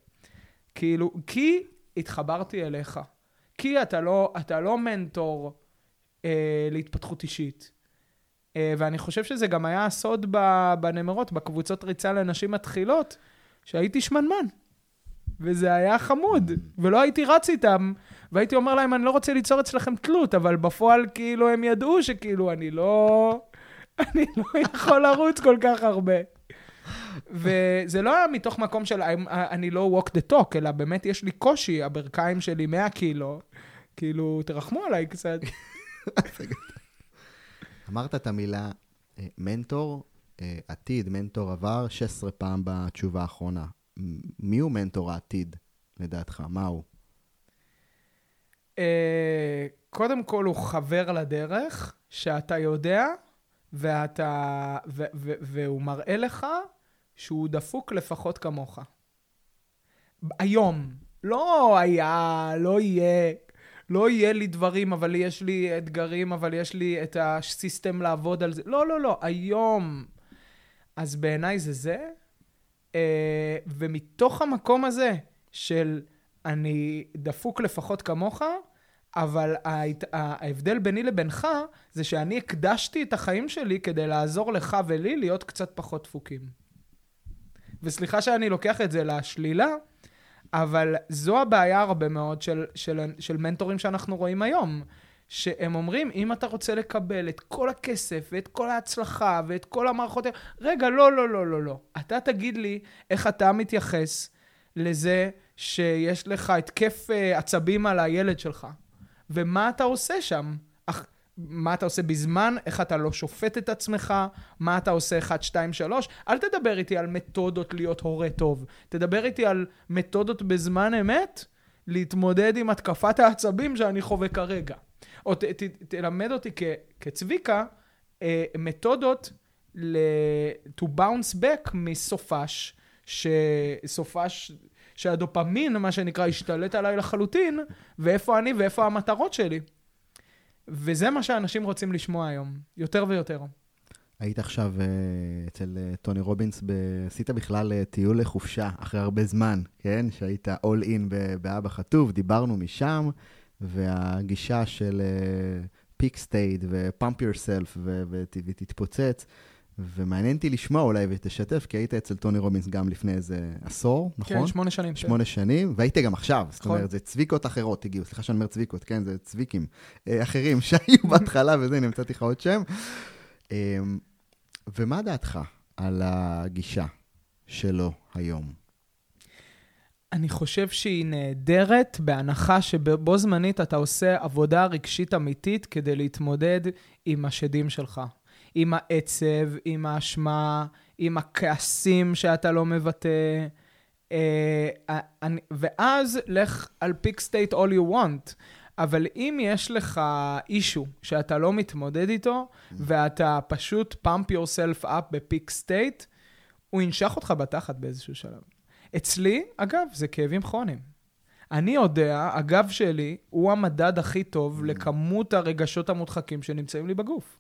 כאילו, כי התחברתי אליך. כי אתה לא, אתה לא מנטור אה, להתפתחות אישית. אה, ואני חושב שזה גם היה הסוד בנמרות, בקבוצות ריצה לנשים מתחילות, שהייתי שמנמן. וזה היה חמוד, ולא הייתי רץ איתם, והייתי אומר להם, אני לא רוצה ליצור אצלכם תלות, אבל בפועל כאילו הם ידעו שכאילו אני לא... אני לא יכול לרוץ כל כך הרבה. וזה לא היה מתוך מקום של אני לא walk the talk, אלא באמת יש לי קושי, הברכיים שלי 100 קילו, כאילו, תרחמו עליי קצת. אמרת את המילה אה, מנטור, אה, עתיד, מנטור עבר, 16 פעם בתשובה האחרונה. מי הוא מנטור העתיד, לדעתך? מה הוא? אה, קודם כל, הוא חבר לדרך, שאתה יודע, ואתה, ו, ו, והוא מראה לך שהוא דפוק לפחות כמוך. היום. לא היה, לא יהיה, לא יהיה לי דברים, אבל יש לי אתגרים, אבל יש לי את הסיסטם לעבוד על זה. לא, לא, לא, היום. אז בעיניי זה זה. אה, ומתוך המקום הזה של אני דפוק לפחות כמוך, אבל ההבדל ביני לבינך זה שאני הקדשתי את החיים שלי כדי לעזור לך ולי להיות קצת פחות דפוקים. וסליחה שאני לוקח את זה לשלילה, אבל זו הבעיה הרבה מאוד של, של, של מנטורים שאנחנו רואים היום. שהם אומרים, אם אתה רוצה לקבל את כל הכסף ואת כל ההצלחה ואת כל המערכות... רגע, לא, לא, לא, לא, לא. אתה תגיד לי איך אתה מתייחס לזה שיש לך התקף אה, עצבים על הילד שלך, ומה אתה עושה שם. אך, מה אתה עושה בזמן, איך אתה לא שופט את עצמך, מה אתה עושה 1, 2, 3. אל תדבר איתי על מתודות להיות הורה טוב. תדבר איתי על מתודות בזמן אמת, להתמודד עם התקפת העצבים שאני חווה כרגע. או ת, ת, תלמד אותי כ, כצביקה, אה, מתודות ל... to bounce back מסופש, שסופש, שהדופמין, מה שנקרא, השתלט עליי לחלוטין, ואיפה אני ואיפה המטרות שלי. וזה מה שאנשים רוצים לשמוע היום, יותר ויותר. היית עכשיו uh, אצל uh, טוני רובינס, ב... עשית בכלל uh, טיול לחופשה אחרי הרבה זמן, כן? שהיית אול אין באבא חטוב, דיברנו משם, והגישה של peak state ו pump yourself ותתפוצץ. ומעניין אותי לשמוע אולי ותשתף, כי היית אצל טוני רובינס גם לפני איזה עשור, כן, נכון? כן, שמונה שנים. שמונה שנים, והיית גם עכשיו, זאת נכון. אומרת, זה צביקות אחרות הגיעו, סליחה שאני אומר צביקות, כן, זה צביקים אה, אחרים שהיו בהתחלה, וזה, הנה, מצאתי לך עוד שם. אה, ומה דעתך על הגישה שלו היום? אני חושב שהיא נהדרת, בהנחה שבו זמנית אתה עושה עבודה רגשית אמיתית כדי להתמודד עם השדים שלך. עם העצב, עם האשמה, עם הכעסים שאתה לא מבטא. אה, ואז לך על peak state all you want. אבל אם יש לך issue שאתה לא מתמודד איתו, mm. ואתה פשוט pump yourself up ב peak state, הוא ינשך אותך בתחת באיזשהו שלב. אצלי, אגב, זה כאבים כרוניים. אני יודע, הגב שלי הוא המדד הכי טוב mm. לכמות הרגשות המודחקים שנמצאים לי בגוף.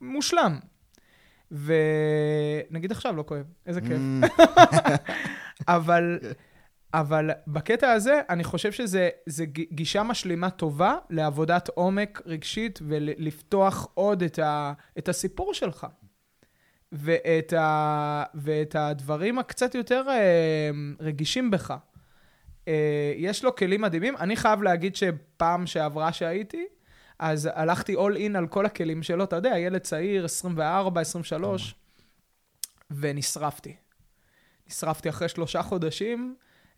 מושלם. ונגיד עכשיו לא כואב, איזה כיף. Mm. אבל, אבל בקטע הזה, אני חושב שזה גישה משלימה טובה לעבודת עומק רגשית ולפתוח עוד את, ה, את הסיפור שלך. ואת, ה, ואת הדברים הקצת יותר אה, רגישים בך. אה, יש לו כלים מדהימים. אני חייב להגיד שפעם שעברה שהייתי, אז הלכתי all in על כל הכלים שלו, אתה יודע, ילד צעיר, 24, 23, ונשרפתי. נשרפתי אחרי שלושה חודשים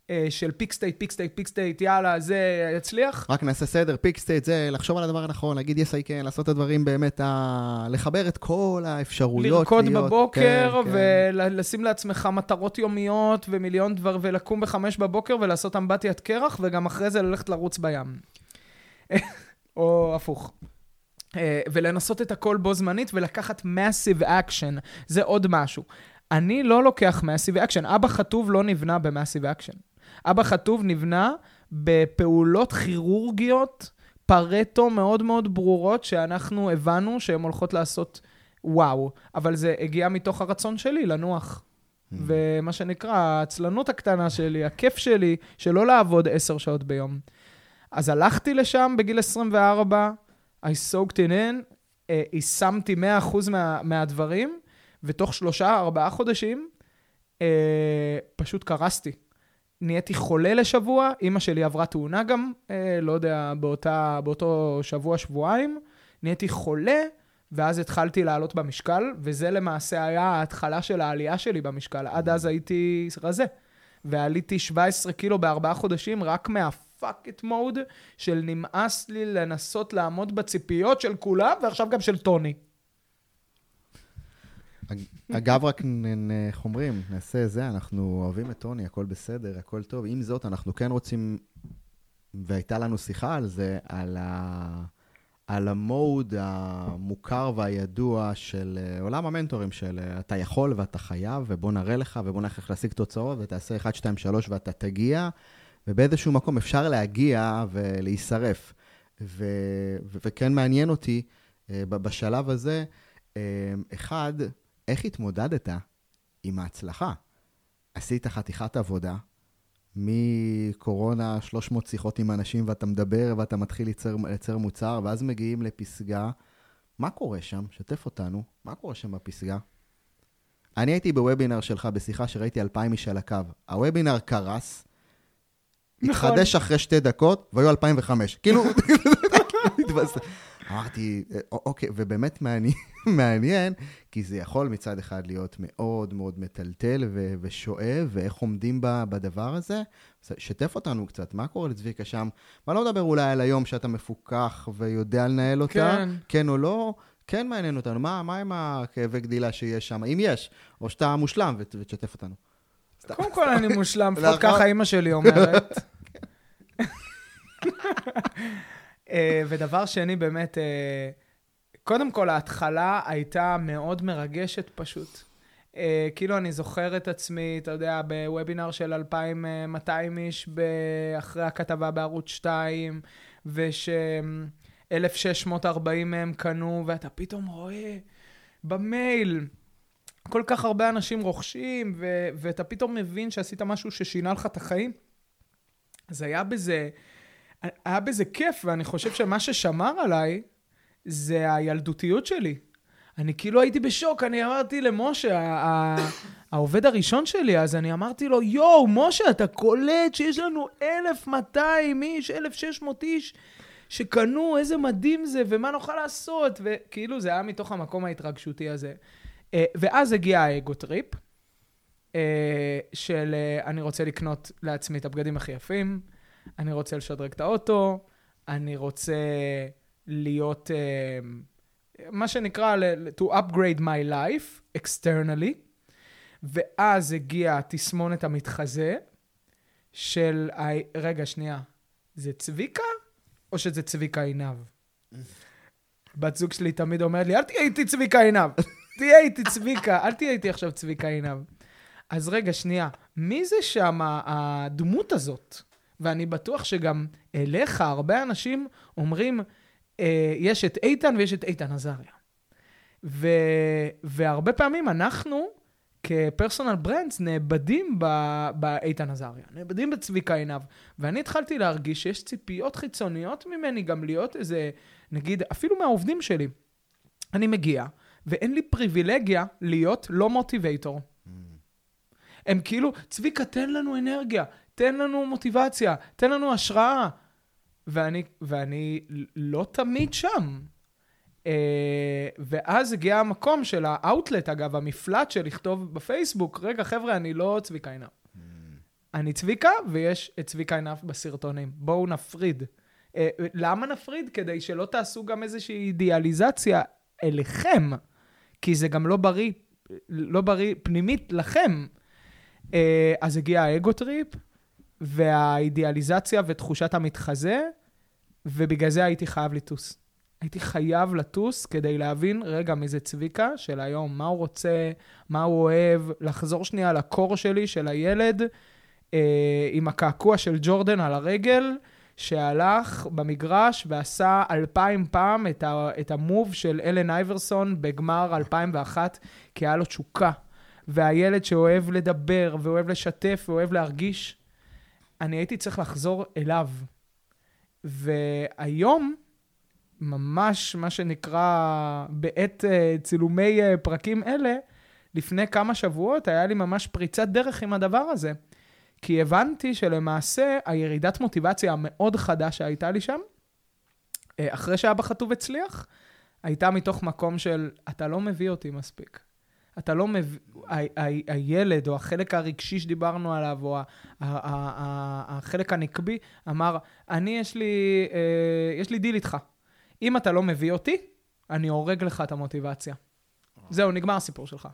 אה, של peak state, peak state, peak state, יאללה, זה יצליח. רק נעשה סדר, peak state, זה לחשוב על הדבר הנכון, להגיד yes I can, לעשות את הדברים באמת, ה... לחבר את כל האפשרויות. לרקוד להיות, בבוקר, כן, כן. ולשים לעצמך מטרות יומיות ומיליון דבר, ולקום בחמש בבוקר ולעשות אמבטיית קרח, וגם אחרי זה ללכת לרוץ בים. או הפוך. אה, ולנסות את הכל בו זמנית ולקחת massive action, זה עוד משהו. אני לא לוקח massive action, אבא חטוב לא נבנה ב-massive action. אבא חטוב נבנה בפעולות כירורגיות, פרטו מאוד מאוד ברורות, שאנחנו הבנו שהן הולכות לעשות וואו. אבל זה הגיע מתוך הרצון שלי לנוח. ומה שנקרא, העצלנות הקטנה שלי, הכיף שלי, שלא לעבוד עשר שעות ביום. אז הלכתי לשם בגיל 24, I soaked it in, אה, יישמתי 100% מה, מהדברים, ותוך שלושה, ארבעה חודשים, אה, פשוט קרסתי. נהייתי חולה לשבוע, אימא שלי עברה תאונה גם, אה, לא יודע, באותה, באותו שבוע, שבועיים. נהייתי חולה, ואז התחלתי לעלות במשקל, וזה למעשה היה ההתחלה של העלייה שלי במשקל. עד אז הייתי רזה. ועליתי 17 קילו בארבעה חודשים, רק מהפאק את מוד של נמאס לי לנסות לעמוד בציפיות של כולם, ועכשיו גם של טוני. אגב, רק איך אומרים, נעשה זה, אנחנו אוהבים את טוני, הכל בסדר, הכל טוב. עם זאת, אנחנו כן רוצים, והייתה לנו שיחה על זה, על, ה, על המוד המוכר והידוע של אה, עולם המנטורים, של אה, אתה יכול ואתה חייב, ובוא נראה לך, ובוא איך להשיג תוצאות, ותעשה 1, 2, 3 ואתה תגיע, ובאיזשהו מקום אפשר להגיע ולהישרף. ו, ו, וכן מעניין אותי אה, בשלב הזה, אה, אחד, איך התמודדת עם ההצלחה? עשית חתיכת עבודה, מקורונה, 300 שיחות עם אנשים, ואתה מדבר ואתה מתחיל ליצר, ליצר מוצר, ואז מגיעים לפסגה. מה קורה שם? שתף אותנו. מה קורה שם בפסגה? אני הייתי בוובינר שלך בשיחה שראיתי 2,000 איש על הקו. הוובינר קרס. התחדש אחרי שתי דקות, והיו 2,005. כאילו, אמרתי, "א- אוקיי, ובאמת מעניין, מעניין, כי זה יכול מצד אחד להיות מאוד מאוד מטלטל ו- ושואב, ואיך עומדים ב- בדבר הזה. שתף אותנו קצת, מה קורה לצביקה שם? ואני לא מדבר אולי על היום שאתה מפוקח ויודע לנהל אותה, כן. כן או לא, כן מעניין אותנו, מה, מה עם הכאבי גדילה שיש שם, אם יש, או שאתה מושלם, ות- ותשתף אותנו. סתם. קודם כל אני מושלם, לפחות. ככה אימא שלי אומרת. אה, ודבר שני, באמת, אה, קודם כל, ההתחלה הייתה מאוד מרגשת פשוט. אה, כאילו, אני זוכר את עצמי, אתה יודע, בוובינר של 2,200 איש אחרי הכתבה בערוץ 2, וש-1,640 מהם קנו, ואתה פתאום רואה במייל כל כך הרבה אנשים רוכשים, ו- ואתה פתאום מבין שעשית משהו ששינה לך את החיים. אז היה בזה, היה בזה כיף, ואני חושב שמה ששמר עליי זה הילדותיות שלי. אני כאילו הייתי בשוק, אני אמרתי למשה, העובד הראשון שלי, אז אני אמרתי לו, יואו, משה, אתה קולט שיש לנו 1,200 איש, 1,600 איש שקנו, איזה מדהים זה, ומה נוכל לעשות? וכאילו, זה היה מתוך המקום ההתרגשותי הזה. אה, ואז הגיע האגו trip, אה, של אה, אני רוצה לקנות לעצמי את הבגדים הכי יפים, אני רוצה לשדרג את האוטו, אני רוצה להיות, מה שנקרא, to upgrade my life externally, ואז הגיעה תסמונת המתחזה של, רגע, שנייה, זה צביקה או שזה צביקה עינב? בת זוג שלי תמיד אומרת לי, אל תהיה איתי צביקה עינב, תהיה איתי צביקה, אל תהיה איתי עכשיו צביקה עינב. אז רגע, שנייה, מי זה שם הדמות הזאת? ואני בטוח שגם אליך הרבה אנשים אומרים, אה, יש את איתן ויש את איתן עזריה. ו... והרבה פעמים אנחנו, כפרסונל ברנדס, נאבדים ב- באיתן עזריה, נאבדים בצביקה עינב. ואני התחלתי להרגיש שיש ציפיות חיצוניות ממני גם להיות איזה, נגיד, אפילו מהעובדים שלי. אני מגיע, ואין לי פריבילגיה להיות לא מוטיבייטור. הם כאילו, צביקה, תן לנו אנרגיה, תן לנו מוטיבציה, תן לנו השראה. ואני, ואני לא תמיד שם. אה, ואז הגיע המקום של האאוטלט, אגב, המפלט של לכתוב בפייסבוק, רגע, חבר'ה, אני לא צביקה עינב. אני צביקה, ויש את צביקה עינב בסרטונים. בואו נפריד. אה, למה נפריד? כדי שלא תעשו גם איזושהי אידיאליזציה אליכם, כי זה גם לא בריא, לא בריא פנימית לכם. אה, אז הגיע האגו trip, והאידיאליזציה ותחושת המתחזה, ובגלל זה הייתי חייב לטוס. הייתי חייב לטוס כדי להבין, רגע, מי זה צביקה של היום, מה הוא רוצה, מה הוא אוהב, לחזור שנייה לקור שלי, של הילד, אה, עם הקעקוע של ג'ורדן על הרגל, שהלך במגרש ועשה אלפיים פעם את, ה, את המוב של אלן אייברסון בגמר 2001, כי היה לו תשוקה. והילד שאוהב לדבר, ואוהב לשתף, ואוהב להרגיש, אני הייתי צריך לחזור אליו. והיום, ממש מה שנקרא בעת uh, צילומי uh, פרקים אלה, לפני כמה שבועות היה לי ממש פריצת דרך עם הדבר הזה. כי הבנתי שלמעשה הירידת מוטיבציה המאוד חדה שהייתה לי שם, uh, אחרי שאבא חטוב הצליח, הייתה מתוך מקום של, אתה לא מביא אותי מספיק. אתה לא ה- הילד או החלק הרגשי שדיברנו עליו, או החלק הנקבי, אמר, אני, יש לי, אה, יש לי דיל איתך. אם אתה לא מביא אותי, אני הורג לך את המוטיבציה. זהו, נגמר הסיפור שלך.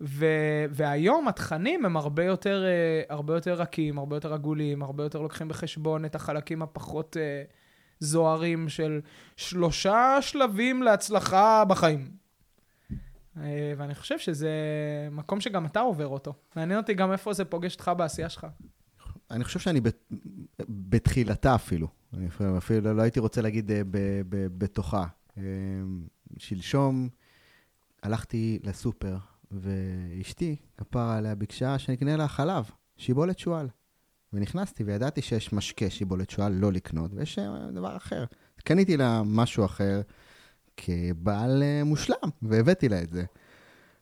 ו- והיום התכנים הם הרבה יותר, אה, הרבה יותר רכים, הרבה יותר עגולים, הרבה יותר לוקחים בחשבון את החלקים הפחות אה, זוהרים של שלושה שלבים להצלחה בחיים. אה, ואני חושב שזה מקום שגם אתה עובר אותו. מעניין אותי גם איפה זה פוגש אותך בעשייה שלך. אני חושב שאני בת, בתחילתה אפילו. אני אפילו לא הייתי רוצה להגיד בתוכה. שלשום הלכתי לסופר, ואשתי, כפרה עליה, ביקשה שנקנה לה חלב, שיבולת שועל. ונכנסתי וידעתי שיש משקה שיבולת שועל לא לקנות, ויש דבר אחר. קניתי לה משהו אחר, כבעל אה, מושלם, והבאתי לה את זה.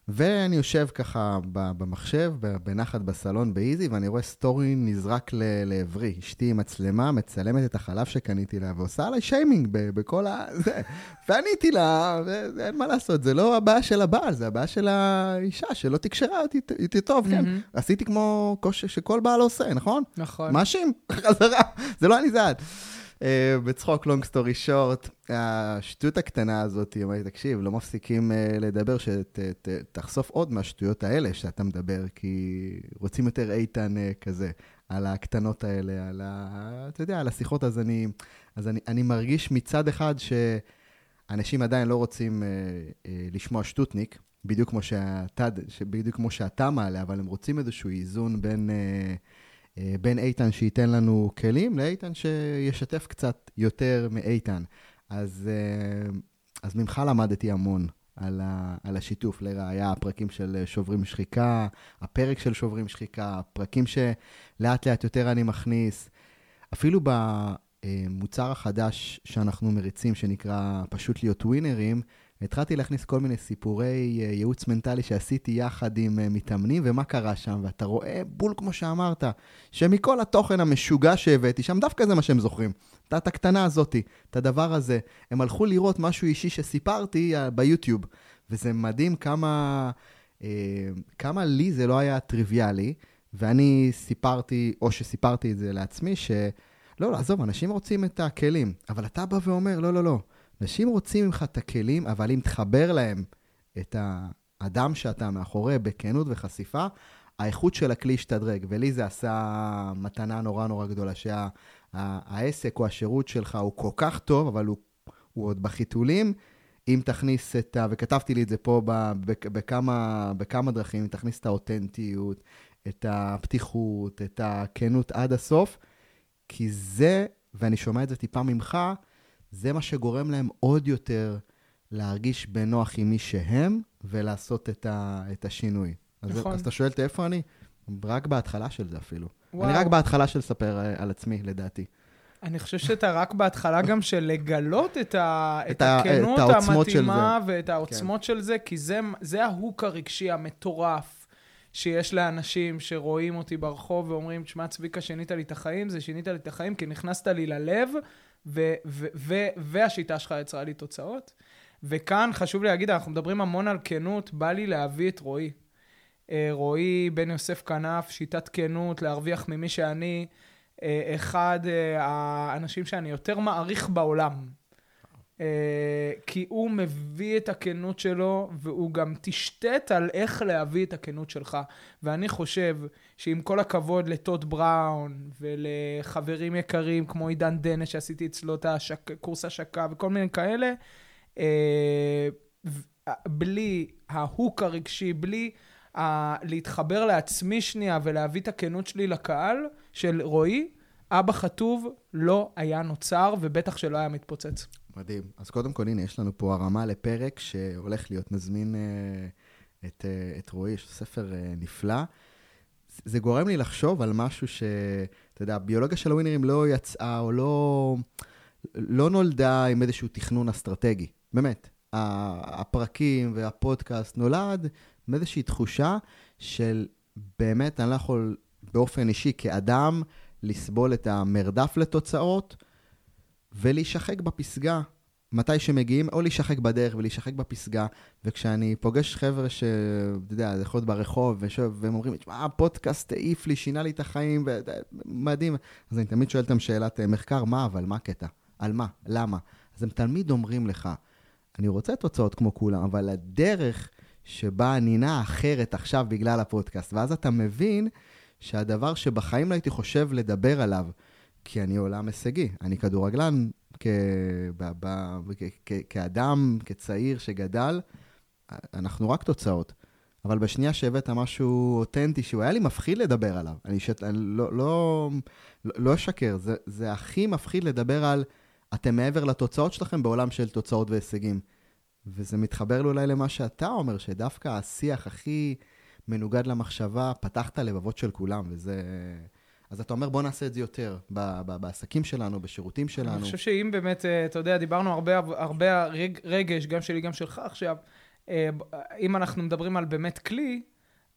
ואני יושב ככה במחשב, בנחת בסלון באיזי, ואני רואה סטורי נזרק לעברי. אשתי עם מצלמה מצלמת את החלב שקניתי לה, ועושה עליי שיימינג בכל ה... זה. ועניתי לה, ואין מה לעשות, זה לא הבעיה של הבעל, זה הבעיה של האישה, שלא תקשרה אותי, טוב, כן. עשיתי כמו שכל בעל עושה, נכון? נכון. מאשים, חזרה, זה לא אני זה את. אה, בצחוק, לונג סטורי שורט, השטות הקטנה הזאת, היא אומרת, תקשיב, לא מפסיקים uh, לדבר, שתחשוף עוד מהשטויות האלה שאתה מדבר, כי רוצים יותר איתן uh, כזה, על הקטנות האלה, על ה... אתה יודע, על השיחות, אז אני, אז אני, אני מרגיש מצד אחד שאנשים עדיין לא רוצים לשמוע שטותניק, בדיוק כמו שאתה, בדיוק כמו שאתה מעלה, אבל הם רוצים איזשהו איזון בין... Uh, אה, בין איתן שייתן לנו כלים לאיתן שישתף קצת יותר מאיתן. אז, אה, אז ממך למדתי המון על, ה, על השיתוף. לראיה, הפרקים של שוברים שחיקה, הפרק של שוברים שחיקה, פרקים שלאט לאט יותר אני מכניס. אפילו במוצר החדש שאנחנו מריצים, שנקרא פשוט להיות ווינרים, התחלתי להכניס כל מיני סיפורי אה, ייעוץ מנטלי שעשיתי יחד עם אה, מתאמנים, ומה קרה שם, ואתה רואה בול כמו שאמרת, שמכל התוכן המשוגע שהבאתי שם, דווקא זה מה שהם זוכרים. את הקטנה הזאתי, את הדבר הזה. הם הלכו לראות משהו אישי שסיפרתי אה, ביוטיוב, וזה מדהים כמה, כמה לי זה לא היה טריוויאלי, ואני סיפרתי, או שסיפרתי את זה לעצמי, ש... לא, לא, עזוב, אנשים רוצים את הכלים, אבל אתה בא ואומר, לא, לא, לא. אנשים רוצים ממך את הכלים, אבל אם תחבר להם את האדם שאתה מאחורי בכנות וחשיפה, האיכות של הכלי ישתדרג. ולי זה עשה מתנה נורא נורא גדולה, שהעסק או השירות שלך הוא כל כך טוב, אבל הוא, הוא עוד בחיתולים. אם תכניס את ה... וכתבתי לי את זה פה בכמה, בכמה דרכים, אם תכניס את האותנטיות, את הפתיחות, את הכנות עד הסוף, כי זה, ואני שומע את זה טיפה ממך, זה מה שגורם להם עוד יותר להרגיש בנוח עם מי שהם, ולעשות את, ה, את השינוי. נכון. אז, אז אתה שואל איפה אני? רק בהתחלה של זה אפילו. וואו. אני רק בהתחלה של לספר אה, על עצמי, לדעתי. אני חושב שאתה רק בהתחלה גם של לגלות את, ה, את, את הכנות את המתאימה ואת העוצמות כן. של זה, כי זה, זה ההוק הרגשי המטורף שיש לאנשים שרואים אותי ברחוב ואומרים, תשמע, צביקה, שינית לי את החיים, זה שינית לי את החיים כי נכנסת לי ללב, ו- ו- ו- והשיטה שלך יצרה לי תוצאות. וכאן חשוב לי להגיד, אנחנו מדברים המון על כנות, בא לי להביא את רועי. אה, רועי בן יוסף כנף, שיטת כנות, להרוויח ממי שאני, אה, אחד אה, האנשים שאני יותר מעריך בעולם. כי הוא מביא את הכנות שלו, והוא גם תשתת על איך להביא את הכנות שלך. ואני חושב שעם כל הכבוד לטוד בראון ולחברים יקרים כמו עידן דנש, שעשיתי אצלו את הקורס השקה וכל מיני כאלה, בלי ההוק הרגשי, בלי ה- להתחבר לעצמי שנייה ולהביא את הכנות שלי לקהל של רועי, אבא חטוב לא היה נוצר ובטח שלא היה מתפוצץ. מדהים. אז קודם כל, הנה, יש לנו פה הרמה לפרק שהולך להיות מזמין אה, את, אה, את רועי, יש ספר אה, נפלא. זה גורם לי לחשוב על משהו ש... אתה יודע, הביולוגיה של הווינרים לא יצאה או לא, לא נולדה עם איזשהו תכנון אסטרטגי. באמת. הפרקים והפודקאסט נולד מאיזושהי תחושה של באמת, אני לא יכול באופן אישי כאדם לסבול את המרדף לתוצאות ולהישחק בפסגה. מתי שמגיעים, או להישחק בדרך ולהישחק בפסגה, וכשאני פוגש חבר'ה ש... אתה יודע, יכול להיות ברחוב, ושוב, והם אומרים, תשמע, הפודקאסט העיף לי, שינה לי את החיים, מדהים. אז אני תמיד שואל אותם שאלת אה, מחקר, מה אבל, מה הקטע? על מה? למה? אז הם תמיד אומרים לך, אני רוצה תוצאות כמו כולם, אבל הדרך שבה אני נע אחרת עכשיו בגלל הפודקאסט. ואז אתה מבין שהדבר שבחיים לא הייתי חושב לדבר עליו, כי אני עולם הישגי, אני כדורגלן, כאדם, כצעיר שגדל, אנחנו רק תוצאות. אבל בשנייה שהבאת משהו אותנטי, שהוא היה לי מפחיד לדבר עליו, אני, ש... אני לא, לא, לא אשקר, זה, זה הכי מפחיד לדבר על אתם מעבר לתוצאות שלכם בעולם של תוצאות והישגים. וזה מתחבר לו אולי למה שאתה אומר, שדווקא השיח הכי מנוגד למחשבה, פתח את הלבבות של כולם, וזה... אז אתה אומר, בוא נעשה את זה יותר, ב- ב- בעסקים שלנו, בשירותים שלנו. אני חושב שאם באמת, אה, אתה יודע, דיברנו הרבה, הרבה רג, רגש, גם שלי, גם שלך עכשיו, אה, אם אנחנו מדברים על באמת כלי,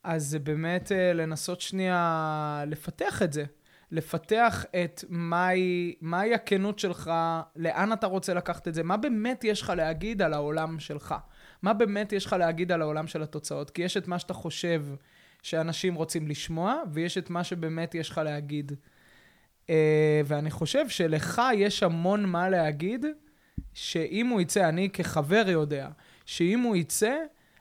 אז זה באמת אה, לנסות שנייה לפתח את זה. לפתח את מהי, מהי הכנות שלך, לאן אתה רוצה לקחת את זה, מה באמת יש לך להגיד על העולם שלך. מה באמת יש לך להגיד על העולם של התוצאות. כי יש את מה שאתה חושב שאנשים רוצים לשמוע, ויש את מה שבאמת יש לך להגיד. Uh, ואני חושב שלך יש המון מה להגיד, שאם הוא יצא, אני כחבר יודע, שאם הוא יצא,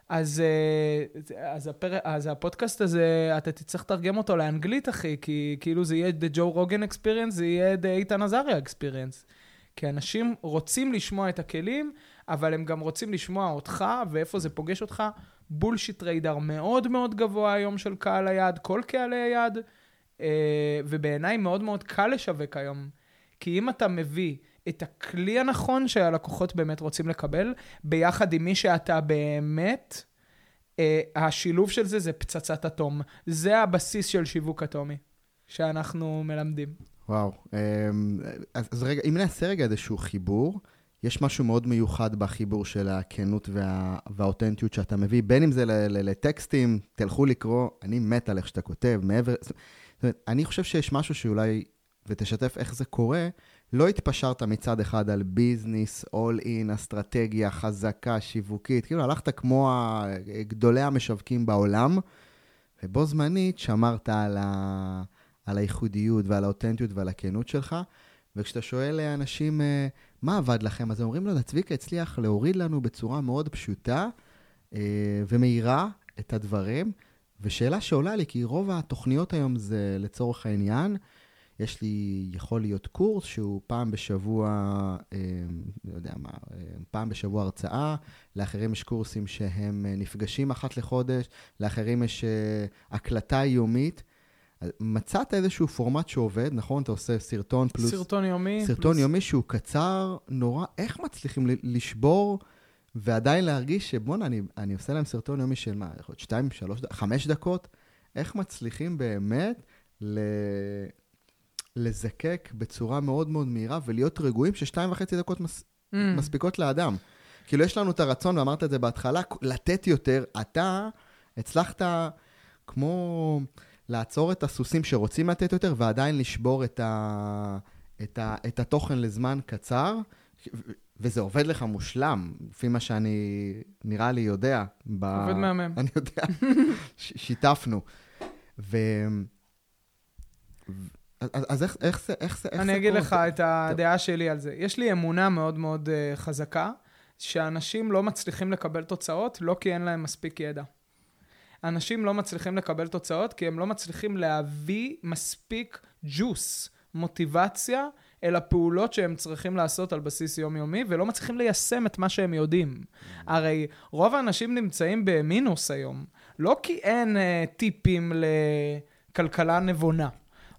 אז, אה, אז, הפר... אז הפודקאסט הזה, אתה תצטרך לתרגם אותו לאנגלית, אחי, כי כאילו זה יהיה The Joe Rogan Experience, זה יהיה The איתן עזריה Experience. כי אנשים רוצים לשמוע את הכלים, אבל הם גם רוצים לשמוע אותך, ואיפה זה פוגש אותך. בולשיט ריידר מאוד מאוד גבוה היום של קהל היעד, כל קהלי היעד, אה, ובעיניי מאוד מאוד קל לשווק היום. כי אם אתה מביא את הכלי הנכון שהלקוחות באמת רוצים לקבל, ביחד עם מי שאתה באמת, אה, השילוב של זה זה פצצת אטום. זה הבסיס של שיווק אטומי שאנחנו מלמדים. וואו. אז, אז רגע, אם נעשה רגע איזשהו חיבור, יש משהו מאוד מיוחד בחיבור של הכנות וה, והאותנטיות שאתה מביא, בין אם זה לטקסטים, תלכו לקרוא, אני מת על איך שאתה כותב, מעבר... זאת אומרת, אני חושב שיש משהו שאולי, ותשתף איך זה קורה, לא התפשרת מצד אחד על ביזנס, אול אין, אסטרטגיה חזקה, שיווקית, כאילו הלכת כמו גדולי המשווקים בעולם, ובו זמנית שמרת על, ה... על הייחודיות ועל האותנטיות ועל הכנות שלך, וכשאתה שואל אנשים, אה, מה עבד לכם? אז אומרים לו, צביקה הצליח להוריד לנו בצורה מאוד פשוטה אה, ומהירה את הדברים. ושאלה שעולה לי, כי רוב התוכניות היום זה לצורך העניין, יש לי, יכול להיות קורס שהוא פעם בשבוע, אה, לא יודע מה, אה, פעם בשבוע הרצאה, לאחרים יש קורסים שהם אה, נפגשים אחת לחודש, לאחרים יש הקלטה יומית. מצאת איזשהו פורמט שעובד, נכון? אתה עושה סרטון פלוס... סרטון יומי. סרטון פלוס... יומי שהוא קצר נורא. איך מצליחים לשבור ועדיין להרגיש שבואנה, אני, אני עושה להם סרטון יומי של מה, יכול להיות שתיים, שלוש, חמש דקות? איך מצליחים באמת ל... לזקק בצורה מאוד מאוד מהירה ולהיות רגועים ששתיים וחצי דקות מס... mm. מספיקות לאדם. כאילו, יש לנו את הרצון, ואמרת את זה בהתחלה, לתת יותר. אתה הצלחת, כמו לעצור את הסוסים שרוצים לתת יותר ועדיין לשבור את, ה, את, ה, את התוכן לזמן קצר, וזה עובד לך מושלם, לפי מה שאני נראה לי יודע. ב... עובד מהמם. אני יודע, ש- שיתפנו. ו... אז, אז איך, איך זה, איך זה, איך אני אגיד לך את הדעה שלי על זה. יש לי אמונה מאוד מאוד uh, חזקה, שאנשים לא מצליחים לקבל תוצאות, לא כי אין להם מספיק ידע. אנשים לא מצליחים לקבל תוצאות, כי הם לא מצליחים להביא מספיק ג'וס, מוטיבציה, אל הפעולות שהם צריכים לעשות על בסיס יומיומי, ולא מצליחים ליישם את מה שהם יודעים. הרי רוב האנשים נמצאים במינוס היום, לא כי אין uh, טיפים לכלכלה נבונה.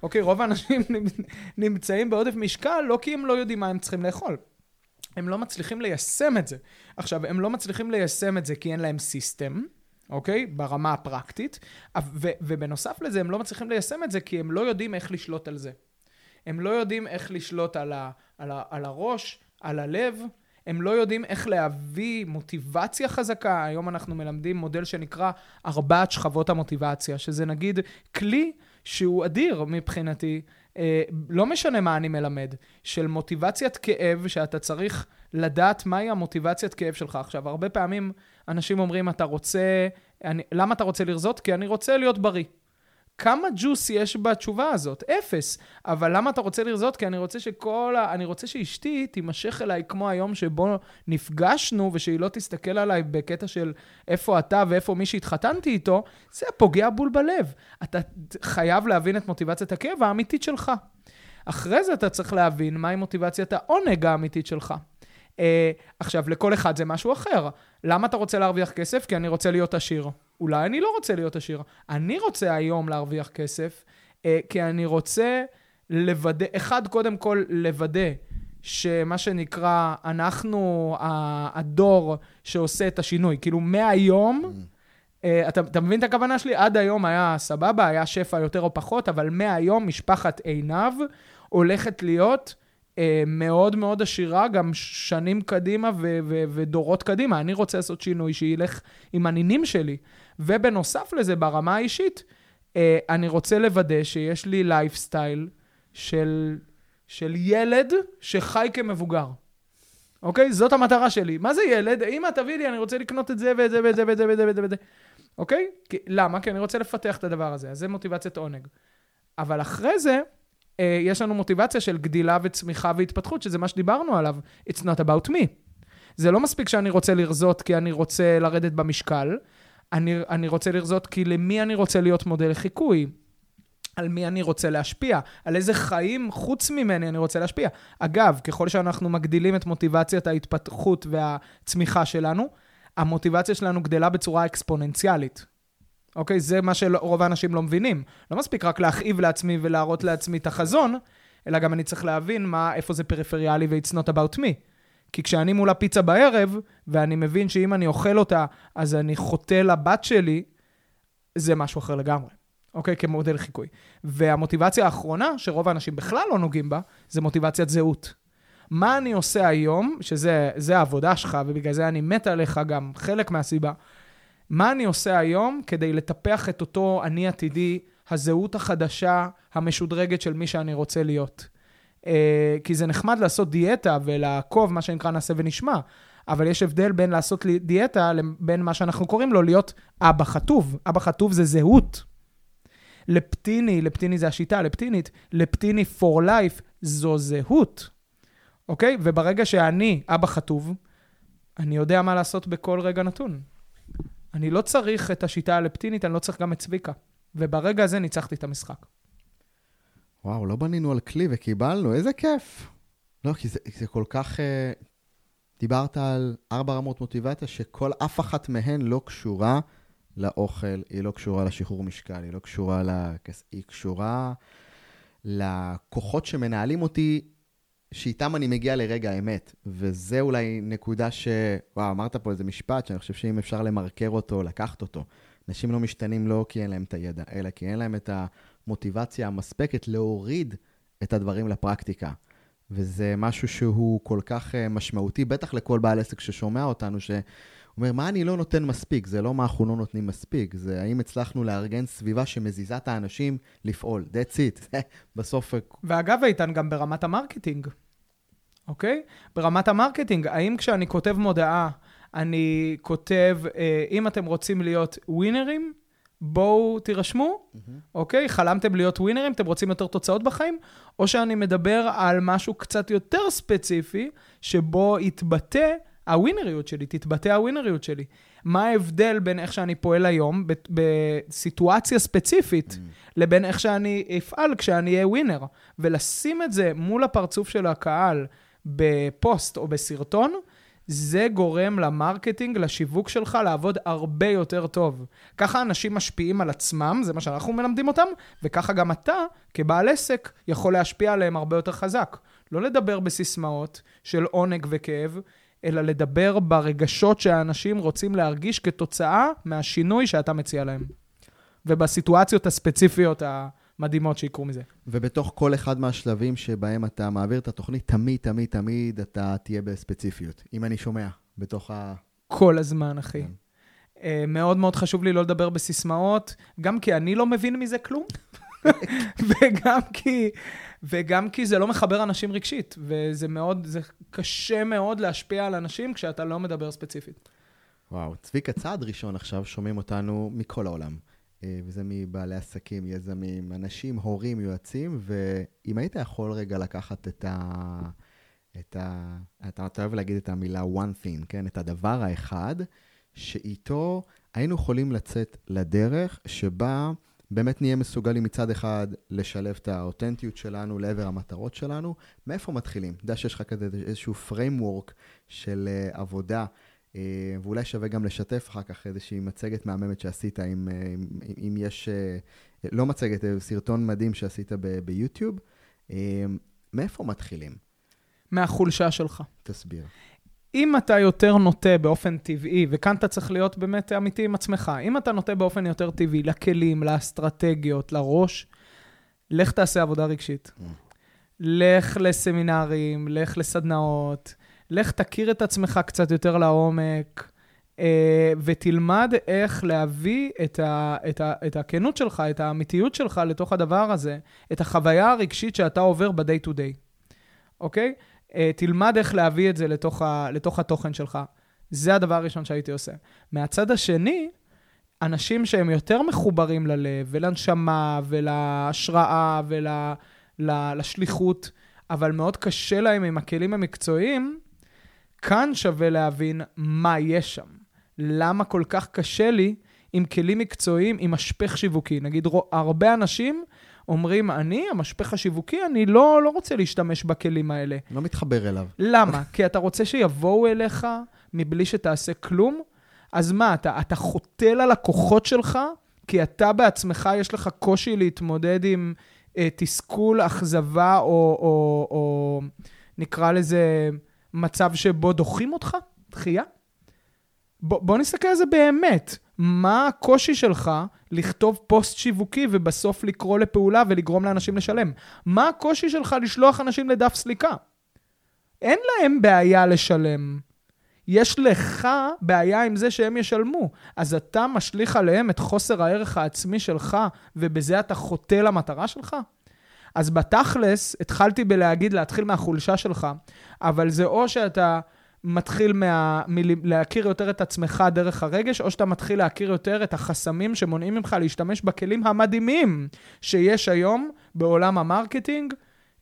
אוקיי, רוב האנשים נמצאים בעודף משקל לא כי הם לא יודעים מה הם צריכים לאכול. הם לא מצליחים ליישם את זה. עכשיו, הם לא מצליחים ליישם את זה כי אין להם סיסטם, אוקיי? ברמה הפרקטית, ו- ובנוסף לזה, הם לא מצליחים ליישם את זה כי הם לא יודעים איך לשלוט על זה. הם לא יודעים איך לשלוט על, ה- על, ה- על הראש, על הלב, הם לא יודעים איך להביא מוטיבציה חזקה. היום אנחנו מלמדים מודל שנקרא ארבעת שכבות המוטיבציה, שזה נגיד כלי שהוא אדיר מבחינתי, אה, לא משנה מה אני מלמד, של מוטיבציית כאב, שאתה צריך לדעת מהי המוטיבציית כאב שלך. עכשיו, הרבה פעמים אנשים אומרים, אתה רוצה, אני, למה אתה רוצה לרזות? כי אני רוצה להיות בריא. כמה ג'וס יש בתשובה הזאת? אפס. אבל למה אתה רוצה לרזות? כי אני רוצה שכל ה... אני רוצה שאשתי תימשך אליי כמו היום שבו נפגשנו, ושהיא לא תסתכל עליי בקטע של איפה אתה ואיפה מי שהתחתנתי איתו, זה פוגע בול בלב. אתה חייב להבין את מוטיבציית הכאב האמיתית שלך. אחרי זה אתה צריך להבין מהי מוטיבציית העונג האמיתית שלך. Uh, עכשיו, לכל אחד זה משהו אחר. למה אתה רוצה להרוויח כסף? כי אני רוצה להיות עשיר. אולי אני לא רוצה להיות עשיר. אני רוצה היום להרוויח כסף, uh, כי אני רוצה לוודא, אחד, קודם כל, לוודא שמה שנקרא, אנחנו הדור שעושה את השינוי. כאילו, מהיום... Uh, אתה, אתה מבין את הכוונה שלי? עד היום היה סבבה, היה שפע יותר או פחות, אבל מהיום משפחת עינב הולכת להיות אה, מאוד מאוד עשירה, גם שנים קדימה ו- ו- ודורות קדימה. אני רוצה לעשות שינוי שילך עם הנינים שלי. ובנוסף לזה, ברמה האישית, אה, אני רוצה לוודא שיש לי לייפסטייל של, של ילד שחי כמבוגר. אוקיי? זאת המטרה שלי. מה זה ילד? אמא, תביא לי, אני רוצה לקנות את זה ואת זה ואת זה ואת זה ואת זה ואת זה. אוקיי? כי, למה? כי אני רוצה לפתח את הדבר הזה. אז זה מוטיבציית עונג. אבל אחרי זה, אה, יש לנו מוטיבציה של גדילה וצמיחה והתפתחות, שזה מה שדיברנו עליו. It's not about me. זה לא מספיק שאני רוצה לרזות כי אני רוצה לרדת במשקל, אני, אני רוצה לרזות כי למי אני רוצה להיות מודל לחיקוי. על מי אני רוצה להשפיע, על איזה חיים חוץ ממני אני רוצה להשפיע. אגב, ככל שאנחנו מגדילים את מוטיבציית ההתפתחות והצמיחה שלנו, המוטיבציה שלנו גדלה בצורה אקספוננציאלית. אוקיי? זה מה שרוב האנשים לא מבינים. לא מספיק רק להכאיב לעצמי ולהראות לעצמי את החזון, אלא גם אני צריך להבין מה, איפה זה פריפריאלי ו-it's not about me. כי כשאני מול הפיצה בערב, ואני מבין שאם אני אוכל אותה, אז אני חוטא לבת שלי, זה משהו אחר לגמרי. אוקיי? כמודל חיקוי. והמוטיבציה האחרונה, שרוב האנשים בכלל לא נוגעים בה, זה מוטיבציית זהות. מה אני עושה היום, שזה העבודה שלך, ובגלל זה אני מת עליך גם, חלק מהסיבה, מה אני עושה היום כדי לטפח את אותו אני עתידי, הזהות החדשה, המשודרגת של מי שאני רוצה להיות. Uh, כי זה נחמד לעשות דיאטה ולעקוב, מה שנקרא נעשה ונשמע, אבל יש הבדל בין לעשות דיאטה לבין מה שאנחנו קוראים לו להיות אבא חטוב. אבא חטוב זה זהות. לפטיני, לפטיני זה השיטה, לפטינית, לפטיני for life זו זהות, אוקיי? וברגע שאני אבא חטוב, אני יודע מה לעשות בכל רגע נתון. אני לא צריך את השיטה האלפטינית, אני לא צריך גם את צביקה. וברגע הזה ניצחתי את המשחק. וואו, לא בנינו על כלי וקיבלנו, איזה כיף. לא, כי זה, זה כל כך... Uh, דיברת על ארבע רמות מוטיבציה, שכל אף אחת מהן לא קשורה לאוכל, היא לא קשורה לשחרור משקל, היא לא קשורה לכס... היא קשורה לכוחות שמנהלים אותי שאיתם אני מגיע לרגע האמת. וזה אולי נקודה ש... וואו, אמרת פה איזה משפט שאני חושב שאם אפשר למרקר אותו, לקחת אותו. אנשים לא משתנים לא כי אין להם את הידע, אלא כי אין להם את המוטיבציה המספקת להוריד את הדברים לפרקטיקה. וזה משהו שהוא כל כך אה, משמעותי, בטח לכל בעל עסק ששומע אותנו, שהוא אומר, מה אני לא נותן מספיק? זה לא מה אנחנו לא נותנים מספיק, זה האם הצלחנו לארגן סביבה שמזיזה את האנשים לפעול. That's it. בסוף... ואגב, איתן, גם ברמת ה marketing, אוקיי? ברמת ה marketing, האם כשאני כותב מודעה, אני כותב, אה, אם אתם רוצים להיות winners, בואו תירשמו, mm-hmm. אוקיי? חלמתם להיות winners, אתם רוצים יותר תוצאות בחיים? או שאני מדבר על משהו קצת יותר ספציפי, שבו יתבטא הווינריות שלי, תתבטא הווינריות שלי. מה ההבדל בין איך שאני פועל היום בסיטואציה ספציפית, mm. לבין איך שאני אפעל כשאני אהיה ווינר? ולשים את זה מול הפרצוף של הקהל בפוסט או בסרטון, זה גורם ל marketing, לשיווק שלך, לעבוד הרבה יותר טוב. ככה אנשים משפיעים על עצמם, זה מה שאנחנו מלמדים אותם, וככה גם אתה, כבעל עסק, יכול להשפיע עליהם הרבה יותר חזק. לא לדבר בסיסמאות של עונג וכאב, אלא לדבר ברגשות שהאנשים רוצים להרגיש כתוצאה מהשינוי שאתה מציע להם. ובסיטואציות הספציפיות המדהימות שיקרו מזה. ובתוך כל אחד מהשלבים שבהם אתה מעביר את התוכנית, תמיד, תמיד, תמיד אתה תהיה בספציפיות. אם אני שומע, בתוך ה... כל הזמן, אחי. כן. Uh, מאוד מאוד חשוב לי לא לדבר בסיסמאות, גם כי אני לא מבין מזה כלום, וגם כי וגם כי זה לא מחבר אנשים רגשית, וזה מאוד, זה קשה מאוד להשפיע על אנשים כשאתה לא מדבר ספציפית. וואו, צביקה, צעד ראשון עכשיו שומעים אותנו מכל העולם. אה, וזה מבעלי עסקים, יזמים, אנשים, הורים, יועצים, ואם היית יכול רגע לקחת את ה... את ה... אתה, אוהב להגיד את המילה one thing, כן? את הדבר האחד, שאיתו היינו יכולים לצאת לדרך שבה באמת נהיה מסוגלים מצד אחד לשלב את האותנטיות שלנו לעבר המטרות שלנו. מאיפה מתחילים? אתה יודע שיש לך כזה איזשהו framework של uh, עבודה, uh, ואולי שווה גם לשתף אחר כך איזושהי מצגת מהממת שעשית, אם, uh, אם יש, uh, לא מצגת, סרטון מדהים שעשית ב- ביוטיוב. Uh, מאיפה מתחילים? מהחולשה שלך. תסביר. אם אתה יותר נוטה באופן טבעי, וכאן אתה צריך להיות באמת אמיתי עם עצמך, אם אתה נוטה באופן יותר טבעי לכלים, לאסטרטגיות, לראש, לך תעשה עבודה רגשית. Mm. לך לסמינרים, לך לסדנאות, לך תכיר את עצמך קצת יותר לעומק, אה, ותלמד איך להביא את, ה, את, ה, את הכנות שלך, את האמיתיות שלך לתוך הדבר הזה, את החוויה הרגשית שאתה עובר ב-day to day, אוקיי? אה, תלמד איך להביא את זה לתוך, ה, לתוך התוכן שלך. זה הדבר הראשון שהייתי עושה. מהצד השני, אנשים שהם יותר מחוברים ללב ולנשמה ולהשראה ולשליחות, אבל מאוד קשה להם עם הכלים המקצועיים, כאן שווה להבין מה יש שם. למה כל כך קשה לי עם כלים מקצועיים, עם משפך שיווקי. נגיד, הרבה אנשים אומרים, אני, המשפך השיווקי, אני לא, לא רוצה להשתמש בכלים האלה. לא מתחבר אליו. למה? כי אתה רוצה שיבואו אליך מבלי שתעשה כלום? אז מה, אתה, אתה חוטא ללקוחות שלך, כי אתה בעצמך, יש לך קושי להתמודד עם אה, תסכול, אכזבה, או, או, או נקרא לזה מצב שבו דוחים אותך? דחייה? בוא, בוא נסתכל על זה באמת. מה הקושי שלך לכתוב פוסט שיווקי ובסוף לקרוא לפעולה ולגרום לאנשים לשלם? מה הקושי שלך לשלוח אנשים לדף סליקה? אין להם בעיה לשלם. יש לך בעיה עם זה שהם ישלמו. אז אתה משליך עליהם את חוסר הערך העצמי שלך, ובזה אתה חוטא למטרה שלך? אז בתכלס, התחלתי בלהגיד להתחיל מהחולשה שלך, אבל זה או שאתה מתחיל מה, מלהכיר יותר את עצמך דרך הרגש, או שאתה מתחיל להכיר יותר את החסמים שמונעים ממך להשתמש בכלים המדהימים שיש היום בעולם ה marketing.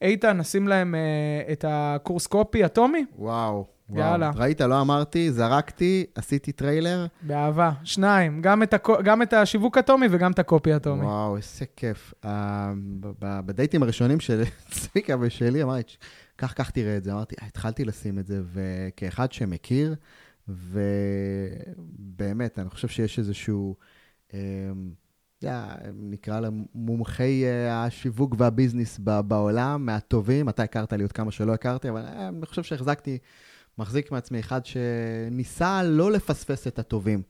איתן, נשים להם uh, את הקורס קופי אטומי? וואו. וואו. יאללה. ראית, לא אמרתי, זרקתי, עשיתי טריילר. באהבה. שניים, גם את, הקו, גם את השיווק אטומי וגם את הקופי אטומי. וואו, איזה כיף. Uh, בדייטים הראשונים של צביקה ושלי, אמרתי, כך, כך תראה את זה. אמרתי, התחלתי לשים את זה, וכאחד שמכיר, ובאמת, אני חושב שיש איזשהו, אה, נקרא להם מומחי אה, השיווק והביזנס בעולם, מהטובים. אתה הכרת לי עוד כמה שלא הכרתי, אבל אה, אני חושב שהחזקתי, מחזיק מעצמי אחד שניסה לא לפספס את הטובים.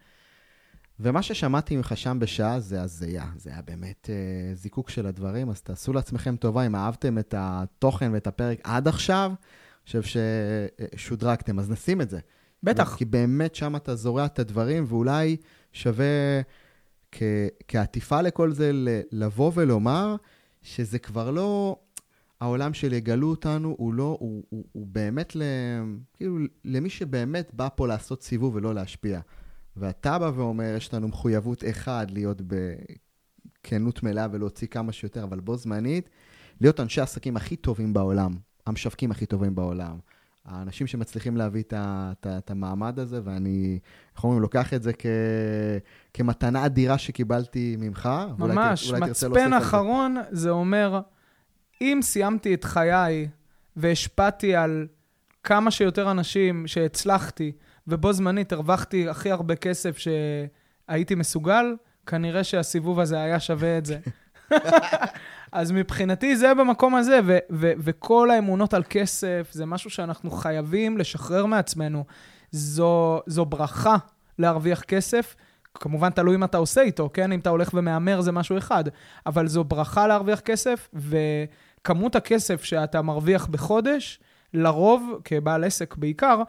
ומה ששמעתי ממך שם בשעה זה הזיה, זה היה באמת אה, זיקוק של הדברים, אז תעשו לעצמכם טובה אם אהבתם את התוכן ואת הפרק עד עכשיו, אני חושב ששודרגתם, אז נשים את זה. בטח. כי באמת שם אתה זורע את הדברים, ואולי שווה כ- כעטיפה לכל זה ל- לבוא ולומר שזה כבר לא... העולם של יגלו אותנו הוא לא, הוא, הוא, הוא באמת, ל, כאילו, למי שבאמת בא פה לעשות סיבוב ולא להשפיע. ואתה בא ואומר, יש לנו מחויבות אחד להיות בכנות מלאה ולהוציא כמה שיותר, אבל בו זמנית, להיות אנשי העסקים הכי טובים בעולם, המשווקים הכי טובים בעולם, האנשים שמצליחים להביא את, את, את המעמד הזה, ואני, איך אומרים, לוקח את זה כ, כמתנה אדירה שקיבלתי ממך. ממש, אולי מצפן אחרון זה. זה אומר, אם סיימתי את חיי והשפעתי על כמה שיותר אנשים שהצלחתי, ובו זמנית הרווחתי הכי הרבה כסף שהייתי מסוגל, כנראה שהסיבוב הזה היה שווה את זה. אז מבחינתי זה במקום הזה, ו- ו- וכל האמונות על כסף זה משהו שאנחנו חייבים לשחרר מעצמנו. זו, זו ברכה להרוויח כסף. כמובן, תלוי מה אתה עושה איתו, כן? אם אתה הולך ומהמר זה משהו אחד, אבל זו ברכה להרוויח כסף, וכמות הכסף שאתה מרוויח בחודש, לרוב, כבעל עסק בעיקר,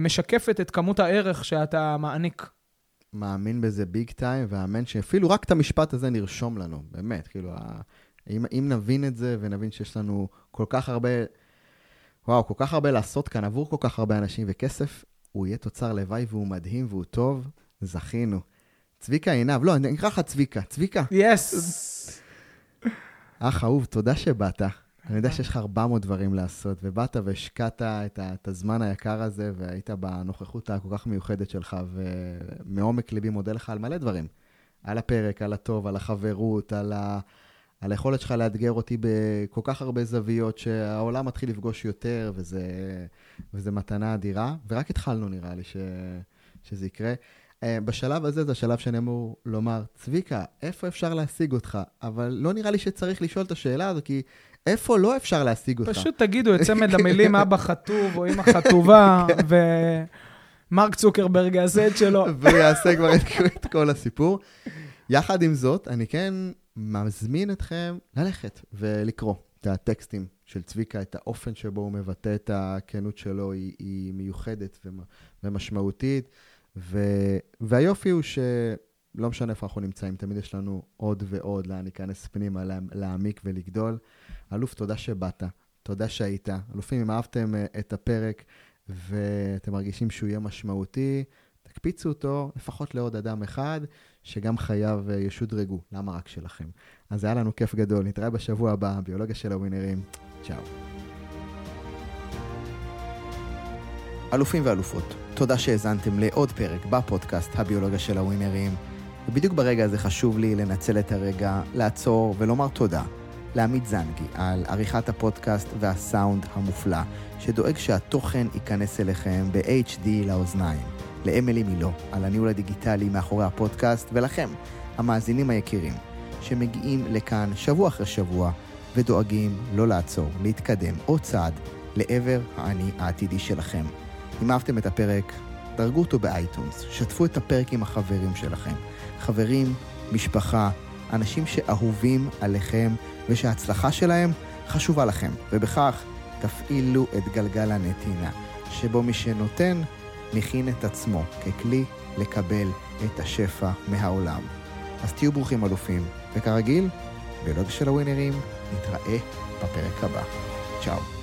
משקפת את כמות הערך שאתה מעניק. מאמין בזה ביג טיים, ואמן שאפילו רק את המשפט הזה נרשום לנו, באמת, כאילו, אם, אם נבין את זה ונבין שיש לנו כל כך הרבה, וואו, כל כך הרבה לעשות כאן עבור כל כך הרבה אנשים, וכסף, הוא יהיה תוצר לוואי והוא מדהים והוא טוב, זכינו. צביקה עינב, לא, אני אקרא לך צביקה, צביקה. יס. אח אהוב, תודה שבאת. אני יודע שיש לך 400 דברים לעשות, ובאת והשקעת את, את הזמן היקר הזה, והיית בנוכחות הכל כך מיוחדת שלך, ומעומק ליבי מודה לך על מלא דברים. על הפרק, על הטוב, על החברות, על, ה, על היכולת שלך לאתגר אותי בכל כך הרבה זוויות, שהעולם מתחיל לפגוש יותר, וזה, וזה מתנה אדירה. ורק התחלנו, נראה לי, ש, שזה יקרה. אה, בשלב הזה זה השלב שאני אמור לומר, צביקה, איפה אפשר להשיג אותך? אבל לא נראה לי שצריך לשאול את השאלה הזו, כי איפה לא אפשר להשיג אותך? פשוט תגידו את צמד המילים אבא חטוב או אמא חטובה, ומרק צוקרברג יעשה את שלו. והוא יעשה כבר את כל הסיפור. יחד עם זאת, אני כן מזמין אתכם ללכת ולקרוא את הטקסטים של צביקה, את האופן שבו הוא מבטא את הכנות שלו, היא, היא מיוחדת ומשמעותית. ו... והיופי הוא שלא משנה איפה אנחנו נמצאים, תמיד יש לנו עוד ועוד לאן להיכנס פנימה, להעמיק ולגדול. אלוף, תודה שבאת, תודה שהיית. אלופים, אם אהבתם אה, את הפרק ואתם מרגישים שהוא יהיה משמעותי, תקפיצו אותו לפחות לעוד אדם אחד, שגם חייו אה, ישודרגו. למה רק שלכם? אז היה לנו כיף גדול. נתראה בשבוע הבא, ביולוגיה של הווינרים. צ'או. אלופים ואלופות, תודה שהאזנתם לעוד פרק בפודקאסט הביולוגיה של הווינרים. ובדיוק ברגע הזה חשוב לי לנצל את הרגע, לעצור ולומר תודה לעמית זנגי על עריכת הפודקאסט והסאונד המופלא, שדואג שהתוכן ייכנס אליכם ב-HD לאוזניים. לאמילי מילו על הניהול הדיגיטלי מאחורי הפודקאסט, ולכם, המאזינים היקירים, שמגיעים לכאן שבוע אחרי שבוע ודואגים לא לעצור, להתקדם עוד צעד לעבר האני העתידי שלכם. אם אהבתם את הפרק, דרגו אותו באייטונס, שתפו את הפרק עם החברים שלכם. חברים, משפחה, אנשים שאהובים עליכם ושההצלחה שלהם חשובה לכם, ובכך תפעילו את גלגל הנתינה, שבו מי שנותן, מכין את עצמו ככלי לקבל את השפע מהעולם. אז תהיו ברוכים אלופים, וכרגיל, בלוג של הווינרים, נתראה בפרק הבא. צ'או.